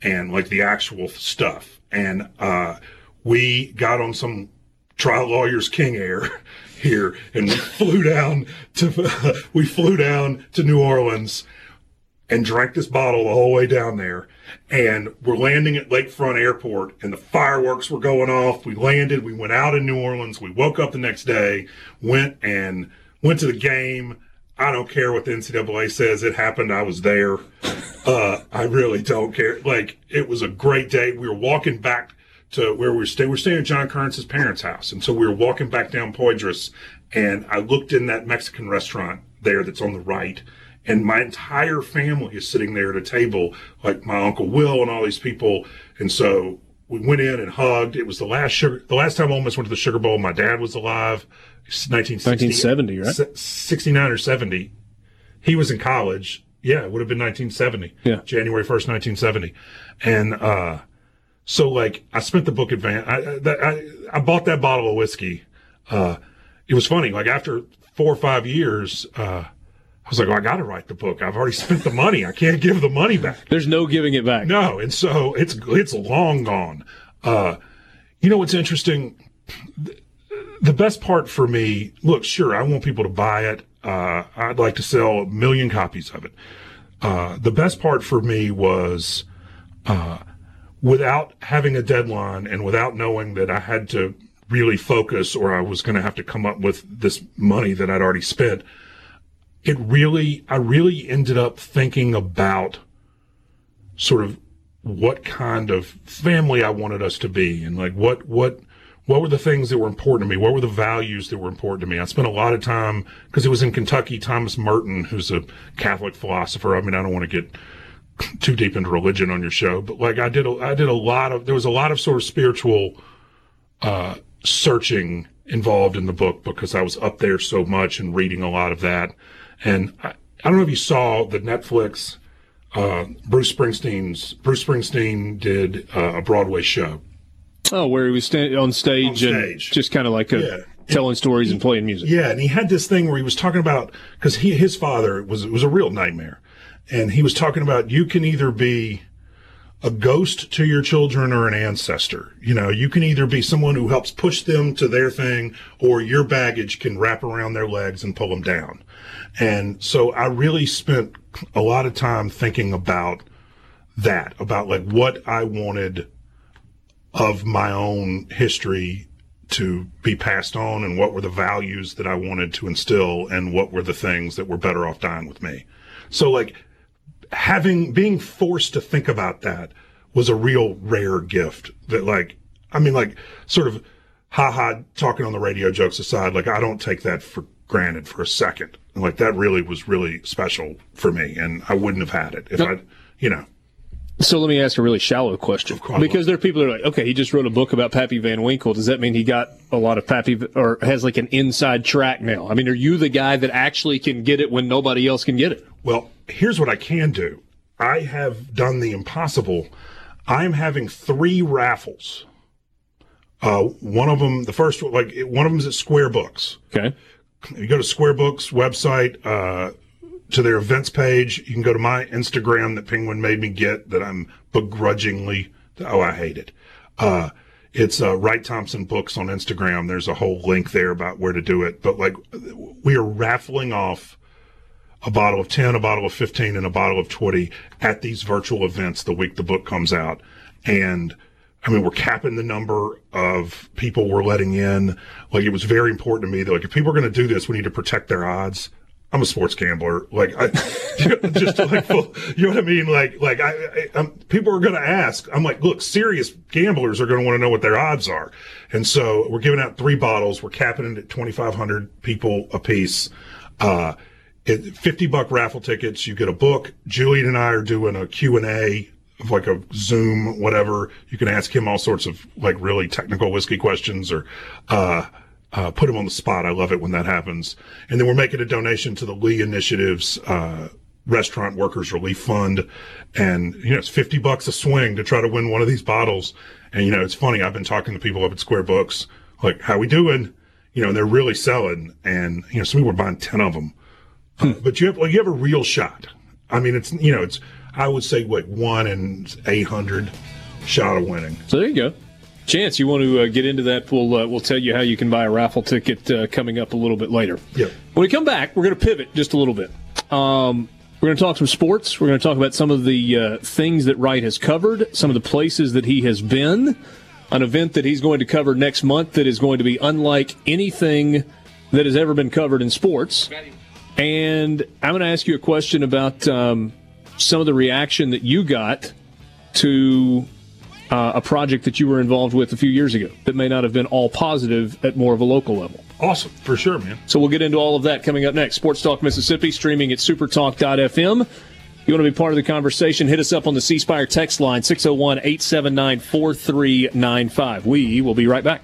and like the actual stuff, and uh, we got on some trial lawyers King Air here, and we flew down to we flew down to New Orleans and drank this bottle the whole way down there. And we're landing at Lakefront Airport, and the fireworks were going off. We landed. We went out in New Orleans. We woke up the next day, went and went to the game. I don't care what the NCAA says. It happened. I was there. Uh, I really don't care. Like it was a great day. We were walking back to where we were staying. We were staying at John Currence's parents' house, and so we were walking back down Poydras, and I looked in that Mexican restaurant there that's on the right, and my entire family is sitting there at a table, like my uncle Will and all these people, and so we went in and hugged. It was the last sugar, the last time I almost went to the Sugar Bowl. My dad was alive. It's 1960 1970, right? 69 or 70. He was in college. Yeah, it would have been 1970. Yeah. January 1st, 1970. And, uh, so like I spent the book advance. I, I, I, I bought that bottle of whiskey. Uh, it was funny. Like after four or five years, uh, I was like, well, I got to write the book. I've already spent the money. I can't give the money back. There's no giving it back. No, and so it's it's long gone. Uh, you know what's interesting? The- best part for me, look, sure, I want people to buy it. Uh, I'd like to sell a million copies of it. Uh, the best part for me was uh, without having a deadline and without knowing that I had to really focus or I was going to have to come up with this money that I'd already spent. It really, I really ended up thinking about sort of what kind of family I wanted us to be and like what what what were the things that were important to me? What were the values that were important to me? I spent a lot of time because it was in Kentucky. Thomas Merton, who's a Catholic philosopher. I mean, I don't want to get too deep into religion on your show, but like I did, a, I did a lot of. There was a lot of sort of spiritual uh, searching involved in the book because I was up there so much and reading a lot of that. And I, I don't know if you saw the Netflix. Uh, Bruce Springsteen's Bruce Springsteen did uh, a Broadway show. Oh, where he was sta- on stage, On and just kind of like a, Yeah. telling stories and playing music. Yeah, and he had this thing where he was talking about because he his father was was a real nightmare, and he was talking about you can either be a ghost to your children or an ancestor. You know, you can either be someone who helps push them to their thing, or your baggage can wrap around their legs and pull them down. And so I really spent a lot of time thinking about that, about like what I wanted of my own history to be passed on and what were the values that I wanted to instill and what were the things that were better off dying with me. So like having being forced to think about that was a real rare gift that like I mean like sort of haha talking on the radio jokes aside like I don't take that for granted for a second. Like that really was really special for me and I wouldn't have had it if I you know So let me ask a really shallow question. Because there are people that are like, okay, he just wrote a book about Pappy Van Winkle. Does that mean he got a lot of Pappy or has like an inside track now? I mean, are you the guy that actually can get it when nobody else can get it? Well, here's what I can do. I have done the impossible. I'm having three raffles. Uh, one of them, the first one, like one of them is at Square Books. Okay. You go to Square Books website, uh, to their events page. You can go to my Instagram that Penguin made me get that I'm begrudgingly, oh, I hate it. Uh, it's uh, Wright Thompson Books on Instagram. There's a whole link there about where to do it. But like, we are raffling off a bottle of 10, a bottle of 15, and a bottle of 20 at these virtual events the week the book comes out. And I mean, we're capping the number of people we're letting in. Like, it was very important to me that, like, if people are going to do this, we need to protect their odds. I'm a sports gambler. Like, I just like, you know what I mean? Like, like I, I I'm, people are going to ask. I'm like, look, serious gamblers are going to want to know what their odds are. And so we're giving out three bottles. We're capping it at 2,500 people a piece. Uh, it, 50 buck raffle tickets. You get a book. Julian and I are doing a Q and A of like a Zoom, whatever. You can ask him all sorts of like really technical whiskey questions or, uh, uh, put him on the spot. I love it when that happens. And then we're making a donation to the Lee Initiatives, uh, Restaurant Workers Relief Fund. And, you know, it's 50 bucks a swing to try to win one of these bottles. And, you know, it's funny. I've been talking to people up at Square Books, like, how we doing? You know, and they're really selling. And, you know, some people are buying 10 of them. Hmm. But you have, like, you have a real shot. I mean, it's, you know, it's, I would say, like, one in 800 shot of winning. So there you go. Chance, you want to uh, get into that? We'll uh, we'll tell you how you can buy a raffle ticket uh, coming up a little bit later. Yep. When we come back, we're going to pivot just a little bit. Um, we're going to talk some sports. We're going to talk about some of the uh, things that Wright has covered, some of the places that he has been, an event that he's going to cover next month that is going to be unlike anything that has ever been covered in sports. And I'm going to ask you a question about um, some of the reaction that you got to uh, a project that you were involved with a few years ago that may not have been all positive at more of a local level. Awesome, for sure, man. So we'll get into all of that coming up next. Sports Talk Mississippi, streaming at supertalk.fm. You want to be part of the conversation? Hit us up on the C Spire text line, 601 879 4395. We will be right back.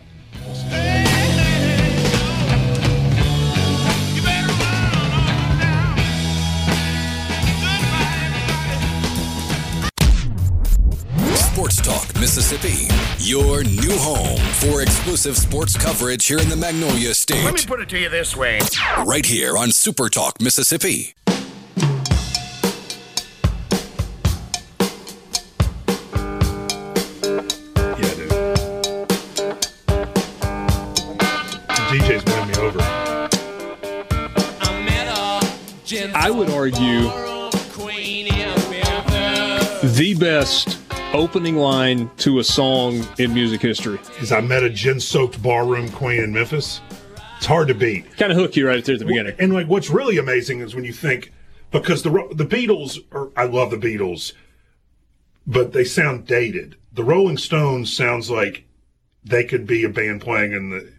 Mississippi, your new home for exclusive sports coverage here in the Magnolia State. Let me put it to you this way. Right here on Super Talk Mississippi. Yeah, dude. The DJ's winning me over. I would argue the best opening line to a song in music history. Is I met a gin-soaked barroom queen in Memphis. It's hard to beat. Kind of hook you right there at the beginning. And like, what's really amazing is when you think because the the Beatles are. I love the Beatles, but they sound dated. The Rolling Stones sounds like they could be a band playing in the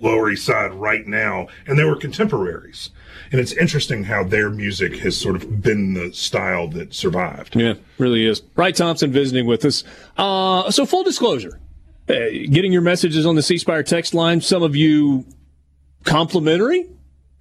Lower East Side right now, and they were contemporaries. And it's interesting how their music has sort of been the style that survived. Yeah, really is. Wright Thompson visiting with us. Uh, so, full disclosure, uh, getting your messages on the C Spire text line. Some of you complimentary,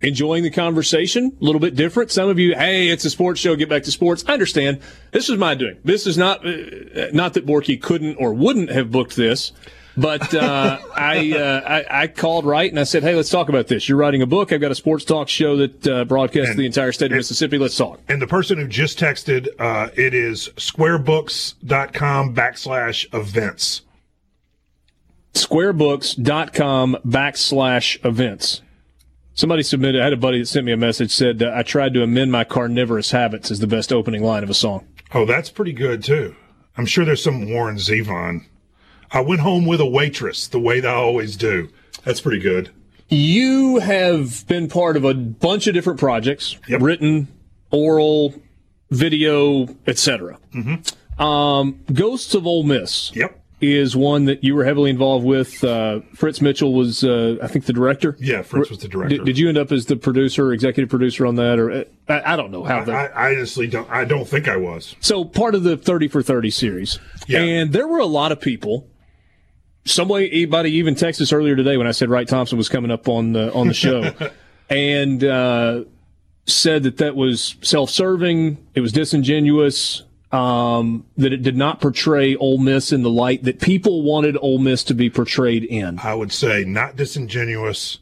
enjoying the conversation, a little bit different. Some of you, hey, it's a sports show, get back to sports. I understand. This is my doing. This is not uh, not that Borky couldn't or wouldn't have booked this. But uh, I, uh, I, I called Wright and I said, "Hey, let's talk about this. You're writing a book. I've got a sports talk show that uh, broadcasts And- the entire state of and- Mississippi. Let's talk." And the person who just texted, uh, it is squarebooks.com backslash events. squarebooks.com backslash events. Somebody submitted, I had a buddy that sent me a message, said, uh, I tried to amend my carnivorous habits is the best opening line of a song. Oh, that's pretty good too. I'm sure there's some Warren Zevon. I went home with a waitress, the way they always do. That's pretty good. You have been part of a bunch of different projects, Yep. written, oral, video, etc. Mm-hmm. Um, Ghosts of Ole Miss. Yep. is one that you were heavily involved with. Uh, Fritz Mitchell was, uh, I think, the director. Yeah, Fritz was the director. Did, did, you end up as the producer, executive producer on that, or I, I don't know how that. I, I, honestly don't. I don't think I was. So part of the Thirty for Thirty series, yeah. and there were a lot of people. Somebody, anybody even texted us earlier today when I said Wright Thompson was coming up on the on the show, and uh, said that that was self-serving. It was disingenuous um, that it did not portray Ole Miss in the light that people wanted Ole Miss to be portrayed in. I would say not disingenuous,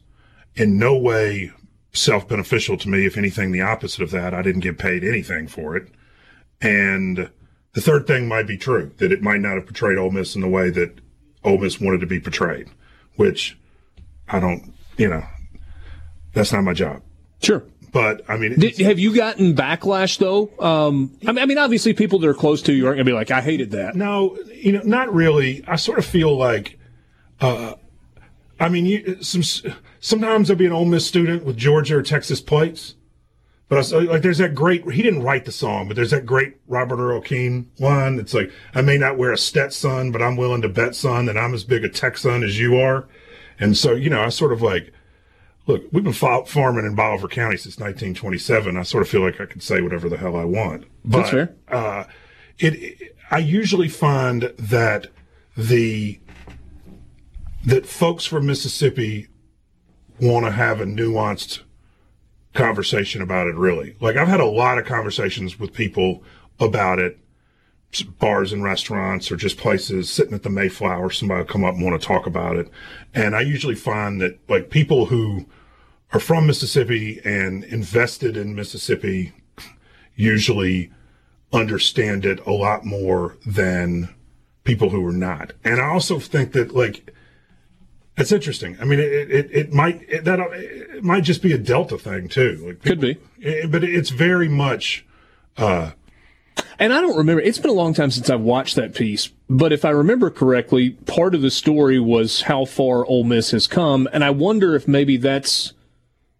in no way self beneficial to me. If anything, the opposite of that. I didn't get paid anything for it. And the third thing might be true that it might not have portrayed Ole Miss in the way that Ole Miss wanted to be portrayed, which I don't, you know, that's not my job. Sure. But I mean, Did, have you gotten backlash though? Um, I, mean, I mean, obviously, people that are close to you aren't going to be like, "I hated that." No, you know, not really. I sort of feel like, uh, I mean, you, some sometimes there'll be an Ole Miss student with Georgia or Texas plates, but I, like there's that great. He didn't write the song, but there's that great Robert Earl Keen one. It's like I may not wear a Stetson, but I'm willing to bet, son, that I'm as big a Texan as you are. And so, you know, I sort of like look, we've been farming in Bolivar County since 1927. I sort of feel like I can say whatever the hell I want. But, That's fair. Uh, it, it, I usually find that the that folks from Mississippi want to have a nuanced conversation about it. Really, like I've had a lot of conversations with people about it bars and restaurants or just places sitting at the Mayflower, somebody will come up and want to talk about it. And I usually find that like people who are from Mississippi and invested in Mississippi usually understand it a lot more than people who are not. And I also think that like it's interesting. I mean, it it, it might it, that it might just be a Delta thing too. Like people, Could be, it, but it's very much. Uh, and I don't remember. It's been a long time since I've watched that piece. But if I remember correctly, part of the story was how far Ole Miss has come, and I wonder if maybe that's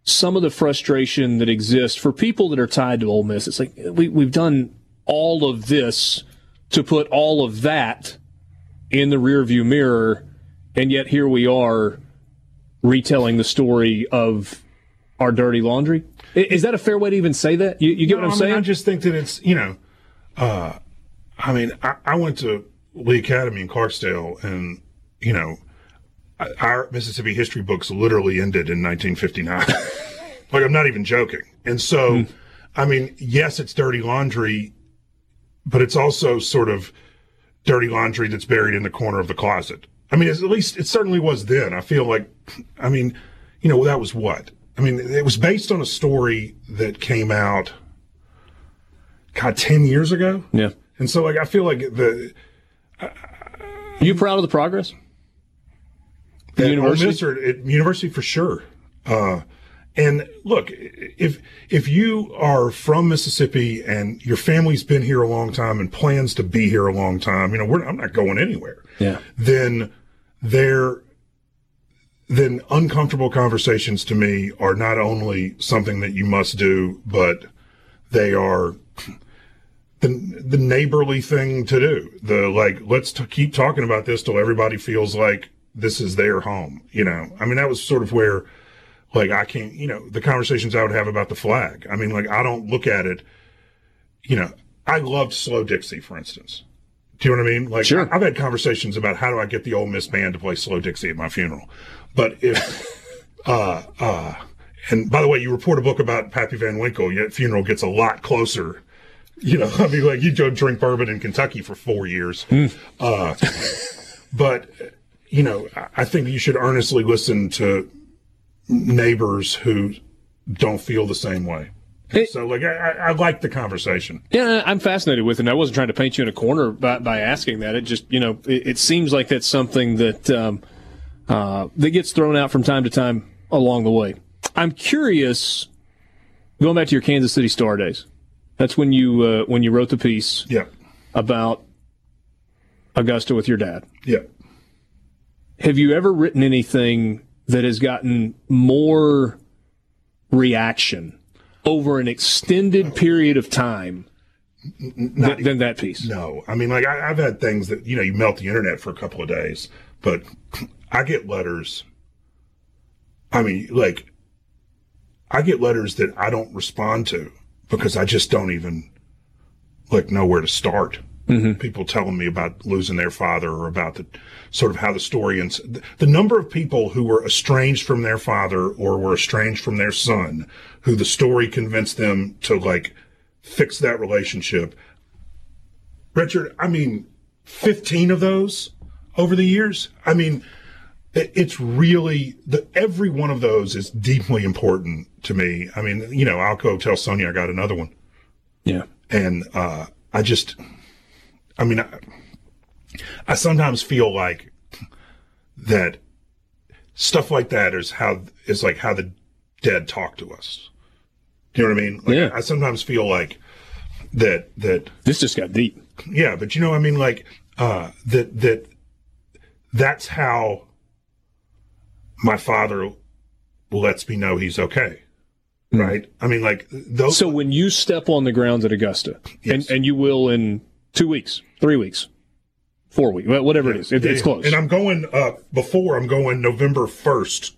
some of the frustration that exists for people that are tied to Ole Miss. It's like we, we've done all of this to put all of that in the rearview mirror, and yet here we are retelling the story of our dirty laundry. Is that a fair way to even say that? You, you get no, what I'm I mean, saying? I just think that it's you know, uh, I mean, I, I went to Lee Academy in Clarksdale, and you know, our Mississippi history books literally ended in 1959. like I'm not even joking. And so, mm. I mean, yes, it's dirty laundry, but it's also sort of dirty laundry that's buried in the corner of the closet. I mean, at least it certainly was then. I feel like, I mean, you know, that was what? I mean, it was based on a story that came out, God, 10 years ago. Yeah. And so, like, I feel like the. Uh, you proud of the progress? At university? Or at university for sure. Uh, and look, if if you are from Mississippi and your family's been here a long time and plans to be here a long time, you know, I'm not going anywhere. Yeah. Then there, then uncomfortable conversations to me are not only something that you must do, but they are the the neighborly thing to do. The like, let's t- keep talking about this till everybody feels like this is their home. You know, I mean, that was sort of where, like, I can't, you know, the conversations I would have about the flag. I mean, like, I don't look at it, you know, I loved Slow Dixie, for instance. Do you know what I mean? Like, sure. I've had conversations about how do I get the Ole Miss band to play Slow Dixie at my funeral. But if, uh, uh, and by the way, you report a book about Pappy Van Winkle, yet funeral gets a lot closer. You know, I mean, like you don't drink bourbon in Kentucky for four years. Mm. Uh, but you know, I think you should earnestly listen to neighbors who don't feel the same way. It, so, like, I, I, like the conversation. Yeah, I'm fascinated with it. And I wasn't trying to paint you in a corner by, by asking that. It just, you know, it, it seems like that's something that um, uh, that gets thrown out from time to time along the way. I'm curious, going back to your Kansas City Star days. That's when you uh, when you wrote the piece. Yeah. About Augusta with your dad. Yeah. Have you ever written anything that has gotten more reaction over an extended period of time not th- than that piece. No, I mean, like I, I've had things that you know you melt the internet for a couple of days, but I get letters. I mean, like I get letters that I don't respond to because I just don't even like know where to start. Mm-hmm. People telling me about losing their father or about the sort of how the story ends. The number of people who were estranged from their father or were estranged from their son, who the story convinced them to like fix that relationship. Richard, I mean, 15 of those over the years. I mean, it's really the every one of those is deeply important to me. I mean, you know, I'll go tell Sonia I got another one. Yeah. And uh, I just I mean, I, I sometimes feel like that stuff like that is how is like how the dead talk to us. Do you know what I mean? Like, yeah. I sometimes feel like that that this just got deep. Yeah, but you know, I mean, like uh, that that that's how my father lets me know he's okay. Mm. Right? I mean, like those. So when you step on the grounds at Augusta, yes. and, and you will in two weeks, three weeks, four weeks, whatever yeah, it is. It, yeah, it's close. And I'm going uh, before I'm going November first,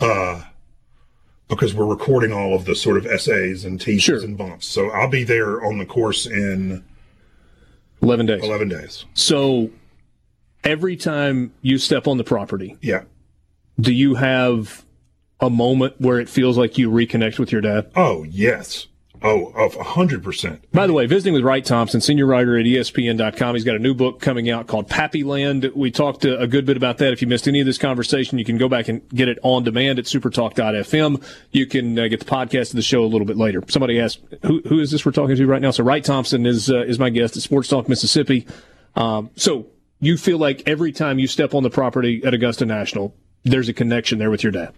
uh, because we're recording all of the sort of essays and teases sure. and bumps. So I'll be there on the course in eleven days. Eleven days. So every time you step on the property, yeah, do you have a moment where it feels like you reconnect with your dad? Oh yes. Oh, of 100%. By the way, visiting with Wright Thompson, senior writer at ESPN.com. He's got a new book coming out called Pappyland. We talked a good bit about that. If you missed any of this conversation, you can go back and get it on demand at supertalk.fm. You can uh, get the podcast of the show a little bit later. Somebody asked, who, who is this we're talking to right now? So Wright Thompson is, uh, is my guest at Sports Talk Mississippi. Um, so you feel like every time you step on the property at Augusta National, there's a connection there with your dad.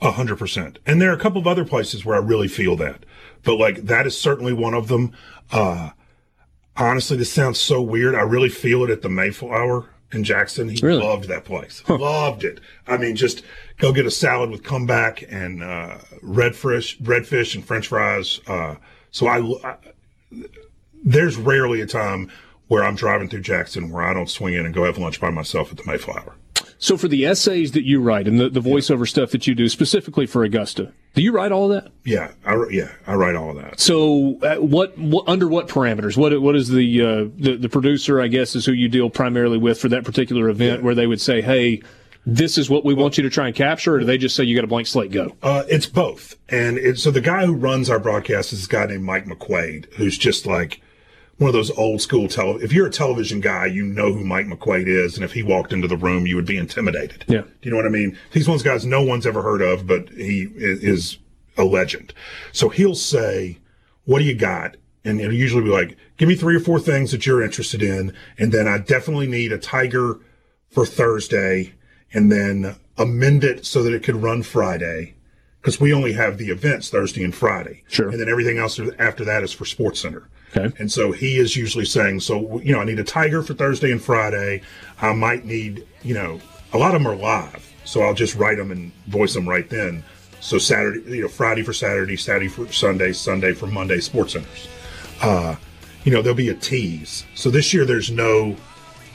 A hundred percent. And there are a couple of other places where I really feel that but like that is certainly one of them. Uh, honestly, this sounds so weird. I really feel it at the Mayflower in Jackson. He really? loved that place. Huh. Loved it. I mean, just go get a salad with comeback and uh, redfish, redfish and French fries. Uh, so I, I, there's rarely a time where I'm driving through Jackson where I don't swing in and go have lunch by myself at the Mayflower. So for the essays that you write and the, the voiceover stuff that you do specifically for Augusta, do you write all of that? Yeah, I, yeah, I write all of that. So uh, what, what, under what parameters? What what is the, uh, the the producer? I guess is who you deal primarily with for that particular event, yeah. where they would say, "Hey, this is what we want you to try and capture," or do they just say you got a blank slate, go? Uh, it's both, and it, so the guy who runs our broadcast is a guy named Mike McQuaide, who's just like one of those old school tele. If you're a television guy, you know who Mike McQuaide is, and if he walked into the room, you would be intimidated. Yeah. Do you know what I mean? He's one of those guys no one's ever heard of, but he is a legend. So he'll say, "What do you got?" And it'll usually be like, "Give me three or four things that you're interested in, and then I definitely need a tiger for Thursday, and then amend it so that it could run Friday." Because we only have the events Thursday and Friday. Sure. And then everything else after that is for Sports Center. Okay. And so he is usually saying, so, you know, I need a tiger for Thursday and Friday. I might need, you know, a lot of them are live. So I'll just write them and voice them right then. So Saturday, you know, Friday for Saturday, Saturday for Sunday, Sunday for Monday, Sports Centers. Uh, you know, there'll be a tease. So this year there's no,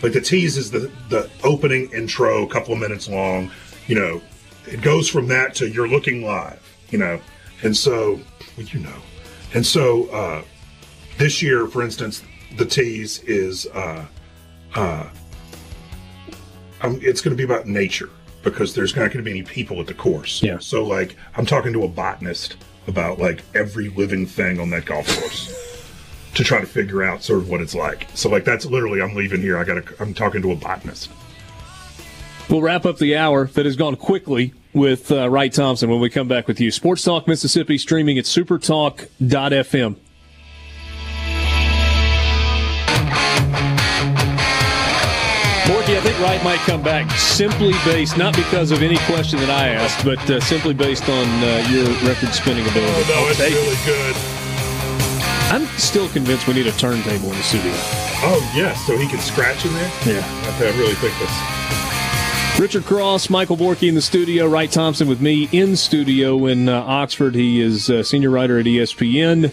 like the tease is the, the opening intro, a couple of minutes long. You know, it goes from that to you're looking live, you know. And so, well, you know. And so, uh, this year, for instance, the tease is uh, uh, um, it's going to be about nature because there's not going to be any people at the course. Yeah. So like I'm talking to a botanist about like every living thing on that golf course to try to figure out sort of what it's like. So like that's literally I'm leaving here. I got to I'm talking to a botanist. We'll wrap up the hour that has gone quickly with uh, Wright Thompson when we come back with you. Sports Talk Mississippi streaming at supertalk.fm. I think Wright might come back simply based, not because of any question that I asked, but uh, simply based on uh, your record spinning ability. Oh, no, it's really good. I'm still convinced we need a turntable in the studio. Oh, yes, so he can scratch in there? Yeah. I, I really think this. Richard Cross, Michael Borky in the studio, Wright Thompson with me in studio in uh, Oxford. He is a senior writer at ESPN.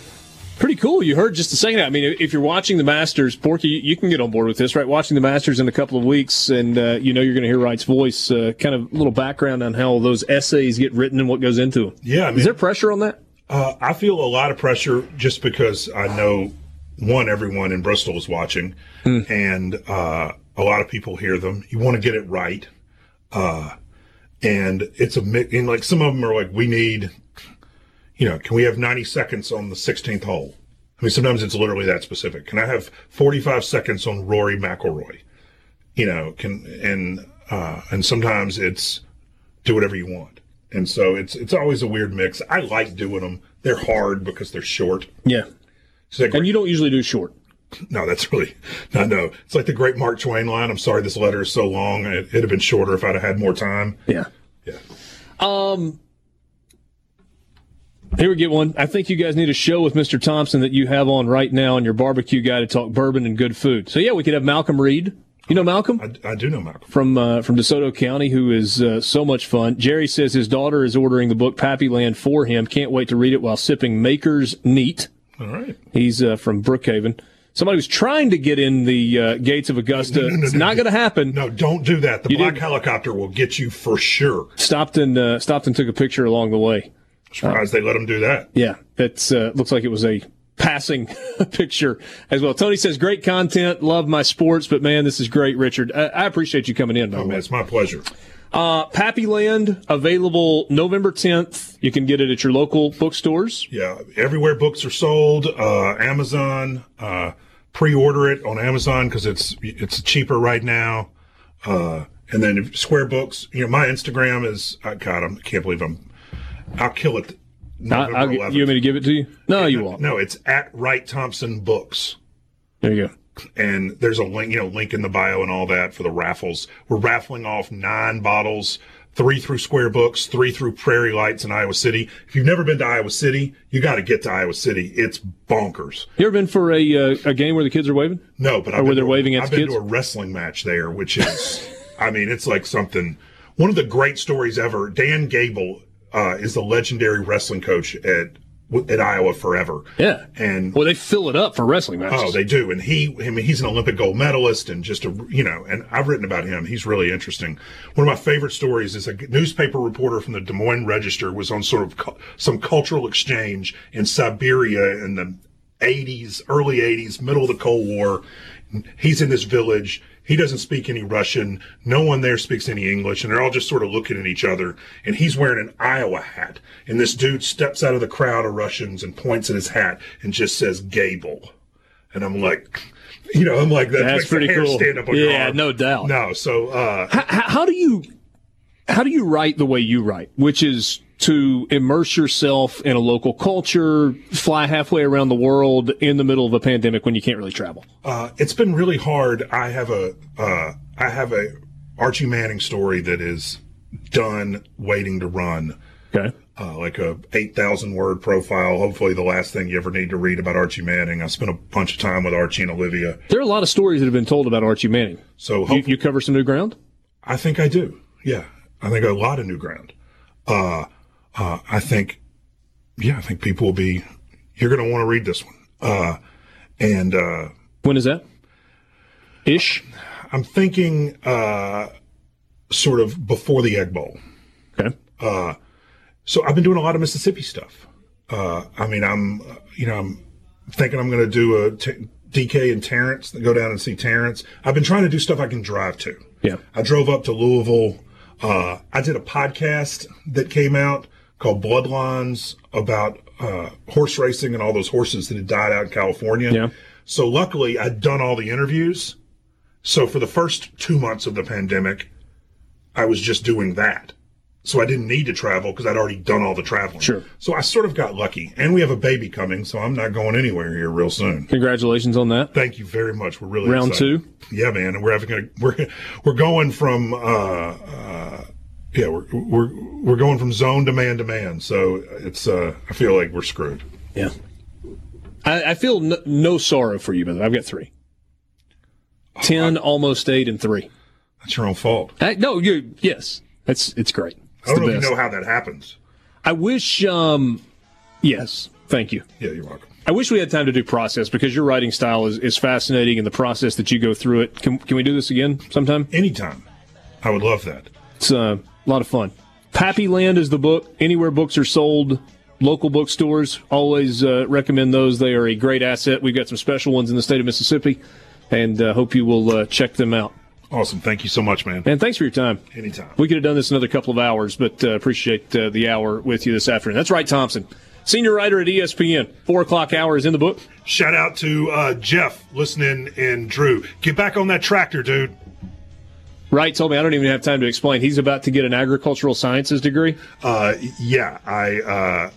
Pretty cool. You heard just a second. I mean, if you're watching the Masters, Borky, you, can get on board with this, right? Watching the Masters in a couple of weeks, and uh, you know you're going to hear Wright's voice. Uh, kind of a little background on how those essays get written and what goes into them. Yeah, I mean, is there pressure on that? Uh, I feel a lot of pressure just because I know one, everyone in Bristol is watching, Hmm. and uh, a lot of people hear them. You want to get it right, uh, and it's a mix. And like some of them are like, we need, you know, can we have ninety seconds on the sixteenth hole? I mean, sometimes it's literally that specific. Can I have forty-five seconds on Rory McIlroy? You know, can and uh, and sometimes it's do whatever you want. And so it's it's always a weird mix. I like doing them. They're hard because they're short. Yeah. Like, And you don't usually do short. No, that's really no, no. It's like the great Mark Twain line. I'm sorry this letter is so long. It, it'd have been shorter if I'd have had more time. Yeah. Yeah. Um here we get one. I think you guys need a show with Mr. Thompson that you have on right now on your barbecue guy to talk bourbon and good food. So yeah, we could have Malcolm Reed. You know Malcolm I, I do know Malcolm. from uh, from DeSoto County, who is uh, so much fun. Jerry says his daughter is ordering the book Pappyland for him. Can't wait to read it while sipping Maker's Neat. All right. He's uh, from Brookhaven. Somebody was trying to get in the uh, gates of Augusta. No, no, no, it's no, not no. going to happen. No, don't do that. The You black didn't- helicopter will get you for sure. Stopped and uh, stopped and took a picture along the way. Surprised they let him do that. Yeah, that uh, looks like it was a passing picture as well. Tony says, "Great content, love my sports, but man, this is great, Richard. I, I appreciate you coming in. By Oh, man, it's my pleasure. uh, Pappyland available November 10th. You can get it at your local bookstores. Yeah, everywhere books are sold. Uh, Amazon, uh, pre-order it on Amazon because it's it's cheaper right now. Uh, and then Square Books, you know, my Instagram is I God, I'm, I can't believe I'm. I'll kill it. I, November I'll 11th. you want me to give it to you? No, you won't. No, it's at Wright Thompson Books. There you go. and there's a link, you know, link in the bio and all that for the raffles. We're raffling off nine bottles, three through Square Books, three through Prairie Lights in Iowa City. If you've never been to Iowa City, you got to get to Iowa City. It's bonkers. You ever been for a uh, a game where the kids are waving? No, but I've where been they're to, waving at I've been kids? to a wrestling match there, which is, I mean, it's like something. One of the great stories ever. Dan Gable uh, is the legendary wrestling coach at at Iowa forever. Yeah. and Well, they fill it up for wrestling matches. Oh, they do, and he, I mean, he's an Olympic gold medalist, and just a, you know, and I've written about him. He's really interesting. One of my favorite stories is a newspaper reporter from the Des Moines Register was on sort of cu- some cultural exchange in Siberia in the 80s, early 80s, middle of the Cold War. He's in this village. He doesn't speak any Russian. No one there speaks any English, and they're all just sort of looking at each other. And he's wearing an Iowa hat. And this dude steps out of the crowd of Russians and points at his hat and just says Gable. And I'm like, you know, I'm like, that That's makes the pretty hair cool. Stand up on Yeah, arm. no doubt. No, so uh, How, how do you how do you write the way you write, which is to immerse yourself in a local culture, fly halfway around the world in the middle of a pandemic when you can't really travel? Uh, it's been really hard. I have a uh, I have a Archie Manning story that is done, waiting to run. Okay. Uh, like a eight thousand word profile. Hopefully, the last thing you ever need to read about Archie Manning. I spent a bunch of time with Archie and Olivia, There are a lot of stories that have been told about Archie Manning. so You, you cover some new ground. I think I do. Yeah, I think a lot of new ground. Uh, uh, I think, yeah, I think people will be. You're going to want to read this one. Uh, and uh, When is that? Ish. I'm thinking uh, sort of before the Egg Bowl. Okay. So I've been doing a lot of Mississippi stuff. Uh, I mean, I'm, uh, you know, I'm thinking I'm going to do a t- DK and Terrence, go down and see Terrence. I've been trying to do stuff I can drive to. Yeah. I drove up to Louisville. Uh, I did a podcast that came out called Bloodlines about uh, horse racing and all those horses that had died out in California. Yeah. So luckily, I'd done all the interviews. So for the first two months of the pandemic, I was just doing that. So I didn't need to travel because I'd already done all the traveling. Sure. So I sort of got lucky. And we have a baby coming, so I'm not going anywhere here real soon. Congratulations on that. Thank you very much. We're really Round excited. two? Yeah, man. And we're having a, we're we're going from uh, uh yeah we're we're we're going from zone to man to man. So it's uh I feel like we're screwed. Yeah. I, I feel no, no sorrow for you, but I've got three. Ten, almost eight, and three. That's your own fault. I, no, you. Yes, it's it's great. It's I don't the know you know how that happens. I wish. Um, yes, thank you. Yeah, you're welcome. I wish we had time to do process because your writing style is, is fascinating and the process that you go through it. Can, can we do this again sometime? Anytime. I would love that. It's uh, a lot of fun. Pappyland is the book. Anywhere books are sold, local bookstores, always uh, recommend those. They are a great asset. We've got some special ones in the state of Mississippi, and uh, hope you will uh, check them out. Awesome. Thank you so much, man. And thanks for your time. Anytime. We could have done this another couple of hours, but uh, appreciate uh, the hour with you this afternoon. That's Wright, Thompson. Senior writer at ESPN. Four o'clock hour is in the book. Shout out to uh, Jeff listening and Drew. Get back on that tractor, dude. Wright told me I don't even have time to explain. He's about to get an agricultural sciences degree. Uh, yeah, I uh,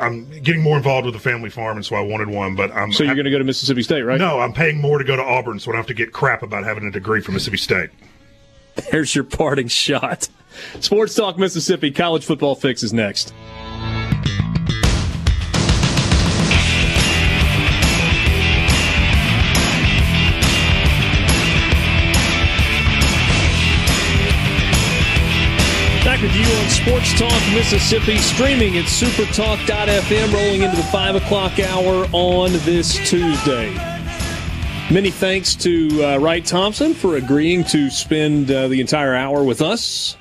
I'm getting more involved with the family farm, and so I wanted one. But I'm so you're going to go to Mississippi State, right? No, I'm paying more to go to Auburn, so I don't have to get crap about having a degree from Mississippi State. There's your parting shot. Sports Talk Mississippi College Football Fix is next. Sports Talk Mississippi, streaming at supertalk.fm, rolling into the 5 o'clock hour on this Tuesday. Many thanks to uh, Wright Thompson for agreeing to spend uh, the entire hour with us.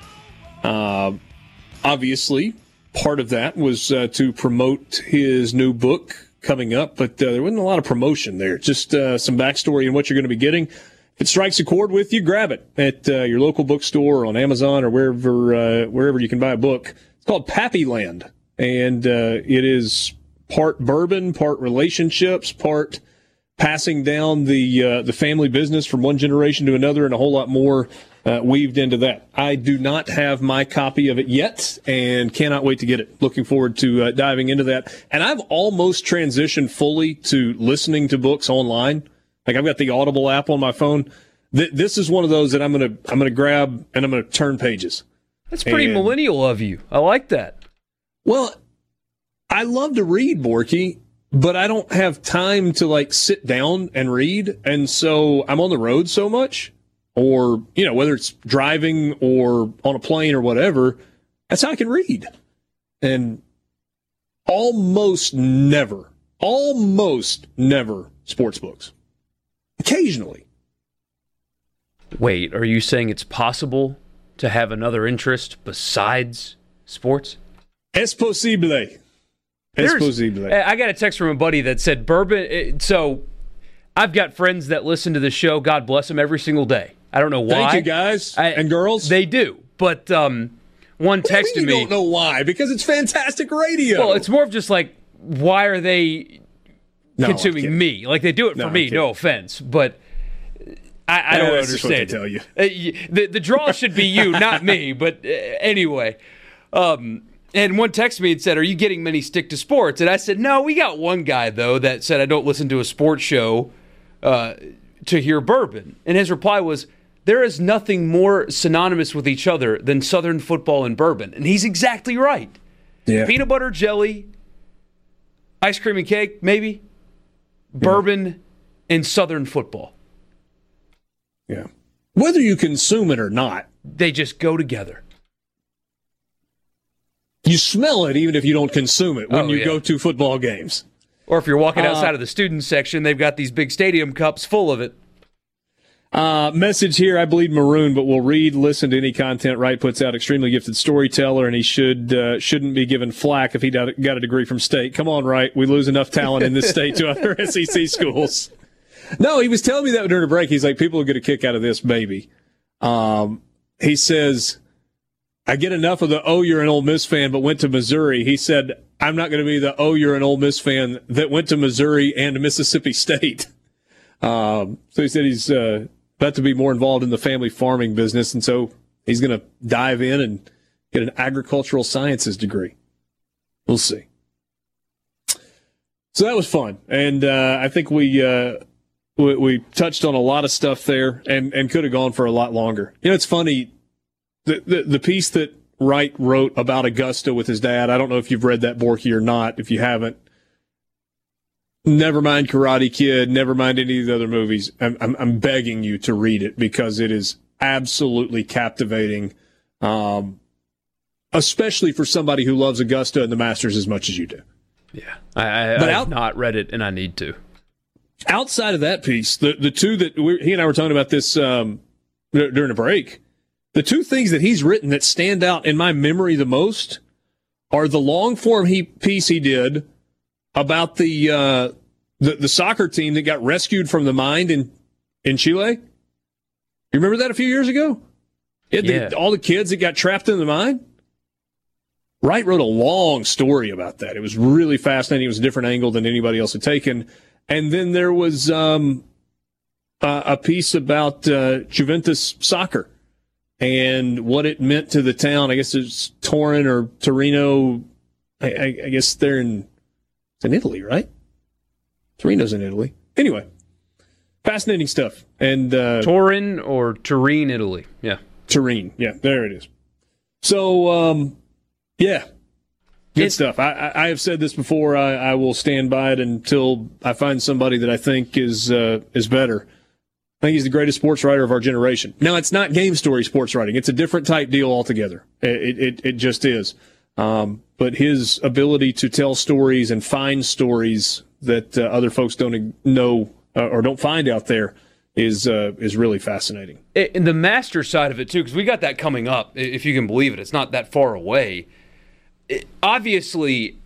Uh, obviously, part of that was uh, to promote his new book coming up, but uh, there wasn't a lot of promotion there. Just uh, some backstory and what you're going to be getting. If it strikes a chord with you, grab it at your local bookstore or on Amazon or wherever wherever you can buy a book. It's called Pappyland, and it is part bourbon, part relationships, part passing down the uh, the family business from one generation to another, and a whole lot more uh, weaved into that. I do not have my copy of it yet, and cannot wait to get it. Looking forward to uh, diving into that. And I've almost transitioned fully to listening to books online. Like I've got the Audible app on my phone. Th- this is one of those that I'm gonna I'm gonna grab and I'm gonna turn pages. That's pretty and, millennial of you. I like that. Well, I love to read, Borky but I don't have time to like sit down and read. And so I'm on the road so much, or, you know, whether it's driving or on a plane or whatever, that's how I can read. And almost never, almost never sports books. Occasionally. Wait, are you saying it's possible to have another interest besides sports? Es posible. Es posible. I got a text from a buddy that said bourbon. So I've got friends that listen to the show. God bless them every single day. I don't know why. Thank you, guys I, and girls. They do, but um, one texted me. I don't know why because it's fantastic radio. Well, it's more of just like why are they no, consuming me? Like they do it for no, me. No offense, but. I, I don't understand. tell you, uh, the the draw should be you, not me. But uh, anyway, um, and one texted me and said, Are you getting many stick to sports? And I said, No, we got one guy, though, that said, I don't listen to a sports show uh, to hear bourbon. And his reply was, There is nothing more synonymous with each other than Southern football and bourbon. And he's exactly right. Yeah. Peanut butter jelly, ice cream and cake, maybe, yeah. bourbon, and Southern football. Yeah. Whether you consume it or not, they just go together. You smell it even if you don't consume it when oh, you yeah. go to football games. Or if you're walking uh, outside uh, of the student section, they've got these big stadium cups full of it. Uh, message here, I bleed maroon, but we'll read, listen to any content Wright puts out. Extremely gifted storyteller, and he should uh, shouldn't be given flack if he got a degree from state. Come on, Wright, we lose enough talent in this state to other SEC schools. No, he was telling me that during a break. He's like, people will get a kick out of this, maybe. Um, he says I get enough of the oh you're an Ole Miss fan but went to Missouri. He said I'm not going to be the oh you're an Ole Miss fan that went to Missouri and Mississippi State. Um, so he said he's uh, about to be more involved in the family farming business, and so he's going to dive in and get an agricultural sciences degree. We'll see. So that was fun, and uh, I think we, uh, we, we touched on a lot of stuff there, and and could have gone for a lot longer. You know, it's funny the, the, the piece that Wright wrote about Augusta with his dad. I don't know if you've read that Borky or not. If you haven't, never mind Karate Kid. Never mind any of the other movies. I'm, I'm, I'm begging you to read it because it is absolutely captivating. Um, especially for somebody who loves Augusta and the Masters as much as you do. Yeah, I, I, but I've not read it, and I need to. Outside of that piece, the the two that he and I were talking about this um, during a break, the two things that he's written that stand out in my memory the most are the long form he piece he did about the uh, the the soccer team that got rescued from the mine in in Chile. You remember that a few years ago? yeah. The, all the kids that got trapped in the mine. Wright wrote a long story about that. It was really fascinating. It was a different angle than anybody else had taken. And then there was um, uh, a piece about uh, Juventus soccer and what it meant to the town. I guess it's Turin or Torino. I, I, I guess they're in, in Italy, right? Torino's in Italy. Anyway, fascinating stuff. And uh, Turin or Turin, Italy. Yeah. Turin. Yeah, there it is. So, um, yeah, good it, stuff. I, I, have said this before. I, I, will stand by it until I find somebody that I think is uh, is better. I think he's the greatest sports writer of our generation. Now, it's not game story sports writing. It's a different type deal altogether. It, it, it just is. Um, but his ability to tell stories and find stories that uh, other folks don't know uh, or don't find out there is uh, is really fascinating. And the master side of it too, because we got that coming up. If you can believe it, it's not that far away. It, obviously,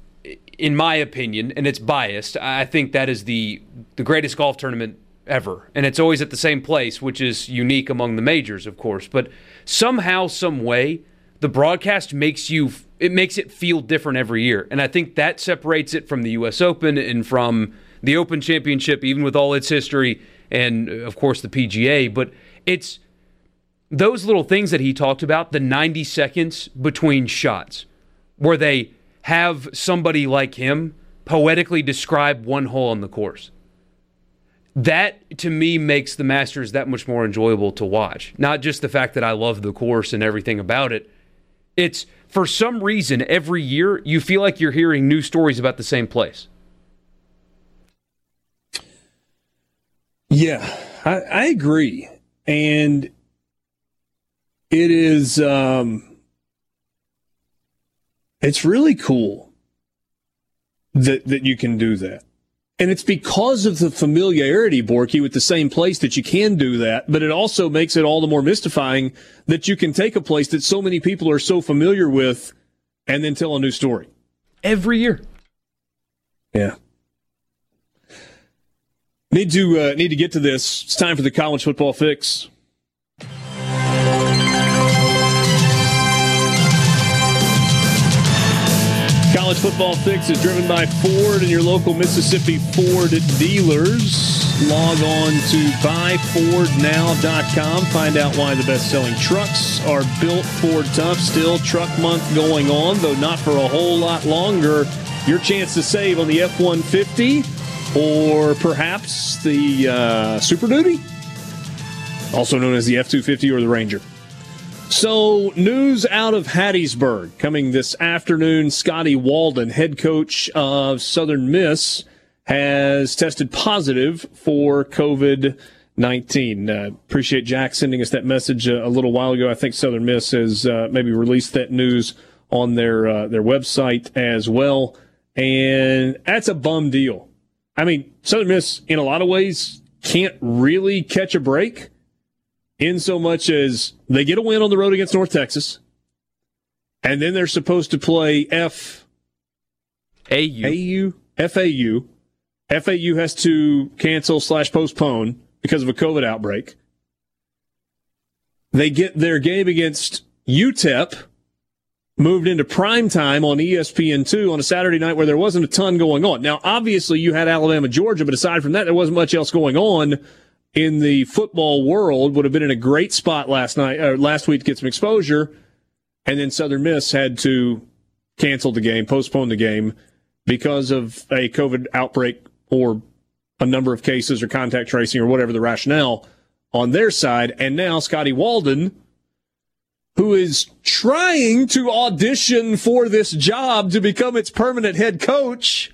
in my opinion, and it's biased, I think that is the the greatest golf tournament ever, and it's always at the same place, which is unique among the majors, of course. But somehow, some way, the broadcast makes you it makes it feel different every year, and I think that separates it from the U.S. Open and from the Open Championship, even with all its history, and uh, of course the PGA. But it's those little things that he talked about, the 90 seconds between shots, where they have somebody like him poetically describe one hole on the course that to me makes the Masters that much more enjoyable to watch. Not just the fact that I love the course and everything about it. It's for some reason every year you feel like you're hearing new stories about the same place. Yeah, I, I agree. And it is um it's really cool that that you can do that. And it's because of the familiarity, Borky, with the same place that you can do that. But it also makes it all the more mystifying that you can take a place that so many people are so familiar with and then tell a new story. Every year. Yeah. Need to uh, need to get to this. It's time for the college football fix. College Football Fix is driven by Ford and your local Mississippi Ford dealers. Log on to buyfordnow.com. Find out why the best selling trucks are built Ford tough. Still truck month going on, though not for a whole lot longer. Your chance to save on the F 150 or perhaps the uh, Super Duty, also known as the F 250 or the Ranger. So, news out of Hattiesburg coming this afternoon. Scotty Walden, head coach of Southern Miss, has tested positive for COVID 19. Uh, appreciate Jack sending us that message a, a, little while ago. I think Southern Miss has uh, maybe released that news on their uh, their website as well, and that's a bum deal. I mean, Southern Miss in a lot of ways can't really catch a break in so much as they get a win on the road against North Texas, and then they're supposed to play F AU AU FAU. FAU has to cancel slash postpone because of a COVID outbreak. They get their game against UTEP moved into prime time on ESPN2 on a Saturday night where there wasn't a ton going on. Now, obviously, you had Alabama, Georgia, but aside from that, there wasn't much else going on in the football world would have been in a great spot last night, or uh, last week to get some exposure, and then Southern Miss had to cancel the game, postpone the game because of a COVID outbreak or a number of cases or contact tracing or whatever the rationale on their side. And now Scotty Walden, who is trying to audition for this job to become its permanent head coach,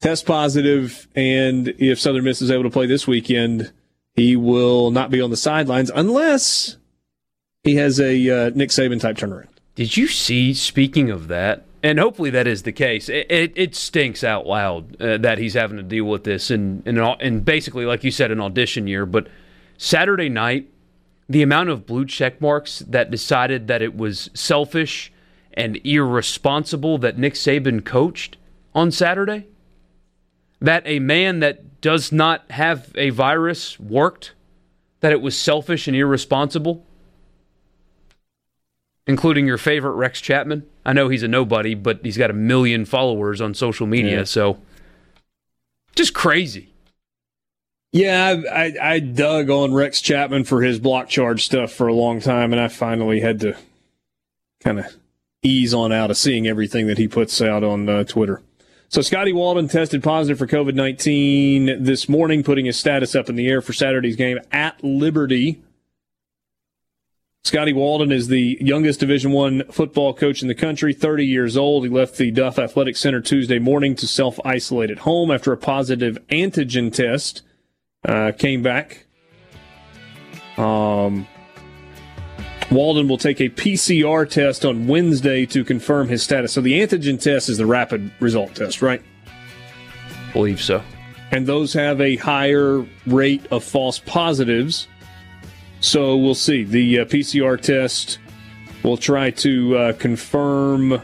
test positive, and if Southern Miss is able to play this weekend, he will not be on the sidelines unless he has a uh, Nick Saban type turnaround. Did you see? Speaking of that, and hopefully that is the case. It, it, it stinks out loud uh, that he's having to deal with this, and and and basically, like you said, an audition year. But Saturday night, the amount of blue check marks that decided that it was selfish and irresponsible that Nick Saban coached on Saturday, that a man that does not have a virus worked, that it was selfish and irresponsible including your favorite Rex Chapman. I know he's a nobody, but he's got a million followers on social media, yeah. so just crazy. Yeah, I, I, I, dug on Rex Chapman for his block charge stuff for a long time, and I finally had to kind of ease on out of seeing everything that he puts out on uh, Twitter. So Scotty Walden tested positive for COVID 19 this morning, putting his status up in the air for Saturday's game at Liberty Scotty Walden is the youngest Division One football coach in the country, 30 years old. He left the Duff Athletic Center Tuesday morning to self isolate at home after a positive antigen test uh, came back. Um, Walden will take a PCR test on Wednesday to confirm his status. So the antigen test is the rapid result test, right? Believe so. And those have a higher rate of false positives so we'll see. The uh, PCR test will try to uh, confirm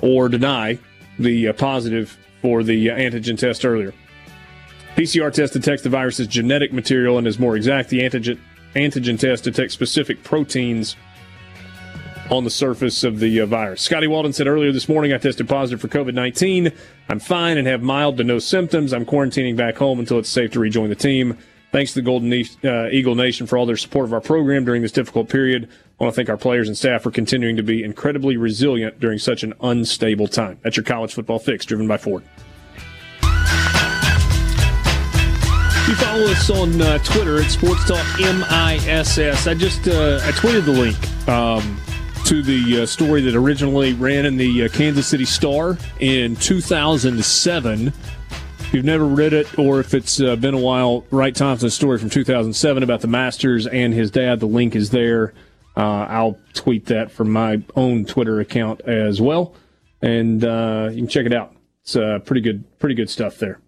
or deny the uh, positive for the uh, antigen test earlier. PCR test detects the virus's genetic material and is more exact. The antigen antigen test detects specific proteins on the surface of the uh, virus. Scotty Walden said earlier this morning, I tested positive for COVID 19. I'm fine and have mild to no symptoms. I'm quarantining back home until it's safe to rejoin the team. Thanks to the Golden uh, Eagle Nation for all their support of our program during this difficult period. I want to thank our players and staff for continuing to be incredibly resilient during such an unstable time. That's your college football fix, driven by Ford. You follow us on uh, Twitter at Sports Talk MISS. I just uh, I tweeted the link um, to the uh, story that originally ran in the uh, Kansas City Star in 2007 if you've never read it, or if it's uh, been a while, Wright Thompson's story from 2007 about the Masters and his dad, the link is there. Uh, I'll tweet that from my own Twitter account as well, and you can check it out. It's pretty good, pretty good stuff there.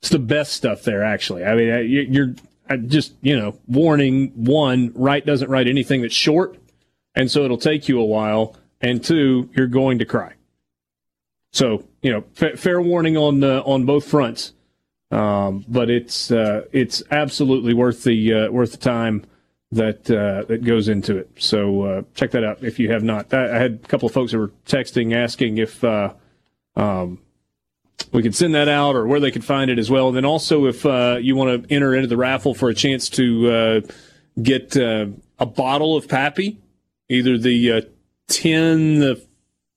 It's the best stuff there, actually. I mean, you're I just you know warning one, Wright doesn't write anything that's short, and so it'll take you a while, and two, you're going to cry. So you know, fa- fair warning on uh, on both fronts. Um, but it's uh, it's absolutely worth the uh, worth the time that uh, that goes into it. So uh, check that out if you have not. I, I, had a couple of folks that were texting asking if uh, um, we could send that out or where they could find it as well. And then also if you want to enter into the raffle for a chance to get a bottle of Pappy, either the ten, the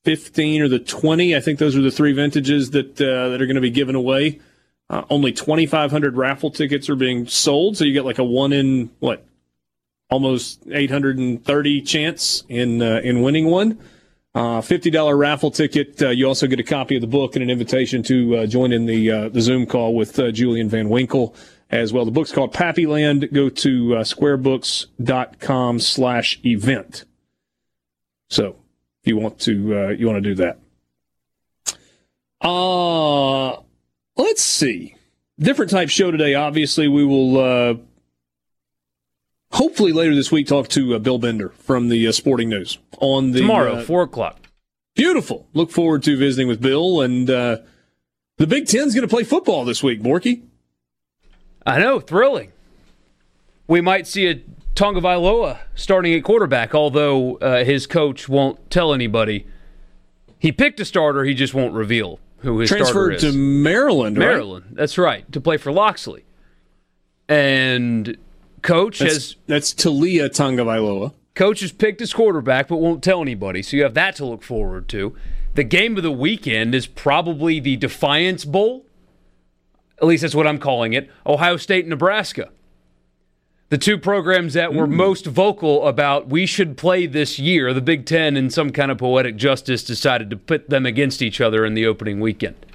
15 or the 20. I think those are the three vintages that uh, that are going to be given away. Uh, only 2,500 raffle tickets are being sold, so you get like a one in what, almost 830 chance in uh, in winning one. Uh, $50 raffle ticket. Uh, you also get a copy of the book and an invitation to uh, join in the the Zoom call with Julian Van Winkle as well. The book's called Pappyland. Go to squarebooks.com slash event. So if you want to uh, you want to do that. Uh let's see. Different type show today. Obviously, we will uh, hopefully later this week talk to uh, Bill Bender from the uh, Sporting News on the tomorrow uh, four o'clock. Beautiful. Look forward to visiting with Bill and uh, the Big Ten's going to play football this week. Borky. I know, thrilling. We might see a Tagovailoa starting at quarterback, although uh, his coach won't tell anybody. He picked a starter, he just won't reveal who his Transferred starter is. to Maryland, right? Maryland, that's right, to play for Locksley. And coach that's, has that's Taulia Tagovailoa. Coach has picked his quarterback, but won't tell anybody. So you have that to look forward to. The game of the weekend is probably the Defiance Bowl. At least that's what I'm calling it. Ohio State, Nebraska the two programs that were mm. most vocal about we should play this year, the Big Ten, in some kind of poetic justice, decided to put them against each other in the opening weekend.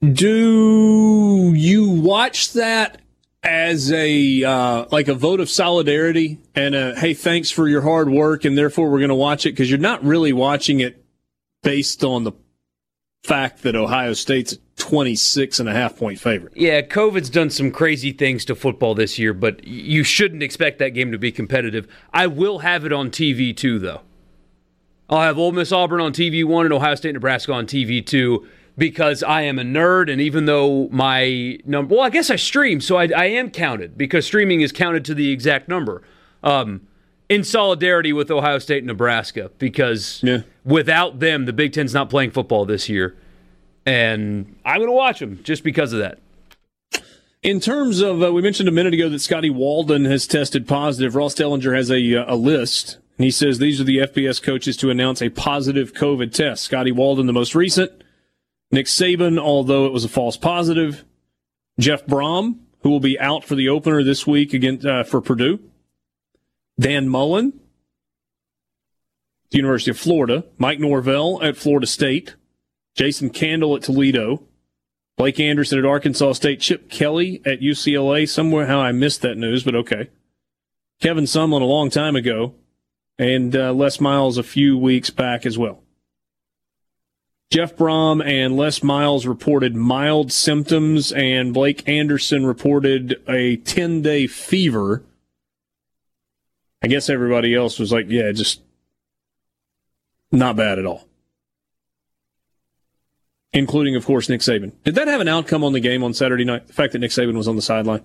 Do you watch that as a uh, like a vote of solidarity and a hey thanks for your hard work and therefore we're going to watch it because you're not really watching it based on the fact that Ohio State's 26 and a half point favorite. Yeah, COVID's done some crazy things to football this year, but you shouldn't expect that game to be competitive. I will have it on TV too, though. I'll have Ole Miss Auburn on TV one and Ohio State Nebraska on TV two because I am a nerd, and even though my number, well, I guess I stream, so I, I am counted because streaming is counted to the exact number. Um, in solidarity with Ohio State and Nebraska because yeah. without them, the Big Ten's not playing football this year. And I'm going to watch them just because of that. In terms of, uh, we mentioned a minute ago that Scotty Walden has tested positive. Ross Dellenger has a, uh, a list, and he says these are the FBS coaches to announce a positive COVID test. Scotty Walden, the most recent. Nick Saban, although it was a false positive. Jeff Brohm, who will be out for the opener this week against, uh, for Purdue. Dan Mullen, the University of Florida, Mike Norvell at Florida State, Jason Candle at Toledo, Blake Anderson at Arkansas State, Chip Kelly at UCLA. Somewhere how I missed that news, but okay. Kevin Sumlin a long time ago, and uh, Les Miles a few weeks back as well. Jeff Brohm and Les Miles reported mild symptoms, and Blake Anderson reported a 10 day fever I guess everybody else was like, yeah, just not bad at all. Including, of course, Nick Saban. Did that have an outcome on the game on Saturday night? The fact that Nick Saban was on the sideline?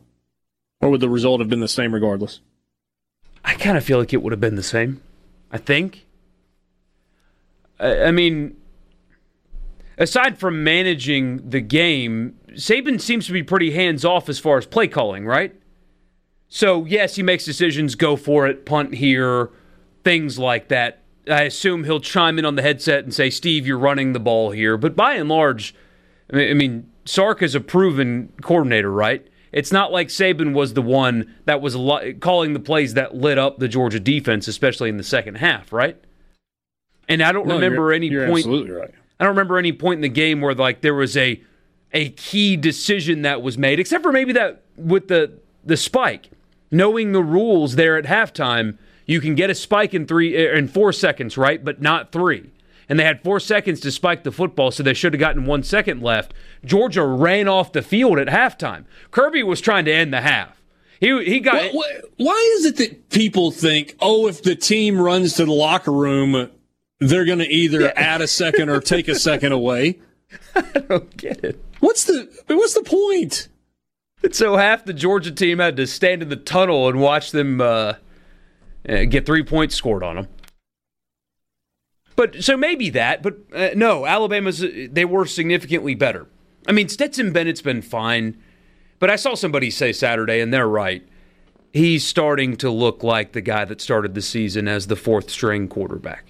Or would the result have been the same regardless? I kind of feel like it would have been the same. I think. I mean, aside from managing the game, Saban seems to be pretty hands off as far as play calling, right? So, yes, he makes decisions, go for it, punt here, things like that. I assume he'll chime in on the headset and say, Steve, you're running the ball here. But by and large, I mean, Sark is a proven coordinator, right? It's not like Saban was the one that was calling the plays that lit up the Georgia defense, especially in the second half, right? And I don't no, remember you're, any you're point. Absolutely right. I don't remember any point in the game where like there was a a key decision that was made, except for maybe that with the the spike knowing the rules there at halftime, you can get a spike in three er, in four seconds, right? But not three. And they had four seconds to spike the football, so they should have gotten one second left. Georgia ran off the field at halftime. Kirby was trying to end the half. He he got. Why, why is it that people think, oh, if the team runs to the locker room, they're going to either yeah. add a second or take a second away? I don't get it. What's the what's the point? so half the Georgia team had to stand in the tunnel and watch them uh, uh, get three points scored on them. But so maybe that, but uh, no, Alabama's uh, they were significantly better. I mean, Stetson Bennett's been fine, but I saw somebody say Saturday, and they're right. He's starting to look like the guy that started the season as the fourth string quarterback.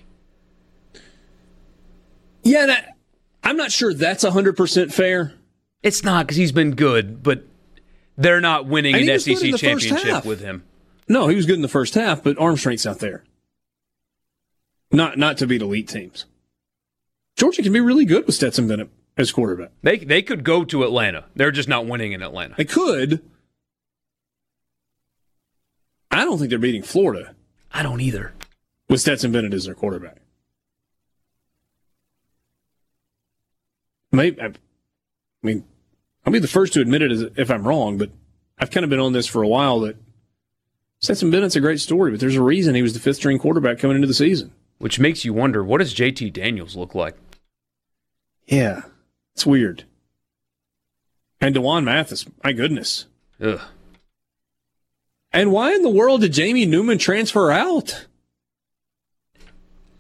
Yeah, that, I'm not sure that's 100% fair. It's not because he's been good, but they're not winning and an SEC championship with him. No, he was good in the first half, but arm strength's not there. Not not to beat elite teams. Georgia can be really good with Stetson Bennett as quarterback. They they could go to Atlanta. They're just not winning in Atlanta. They could. I don't think they're beating Florida. I don't either. With Stetson Bennett as their quarterback. Maybe I mean I'll be the first to admit it if I'm wrong, but I've kind of been on this for a while that Stetson Bennett's a great story, but there's a reason he was the fifth string quarterback coming into the season. Which makes you wonder what does JT Daniels look like? Yeah, it's weird. And D'Wan Mathis, my goodness. Ugh. And why in the world did Jamie Newman transfer out?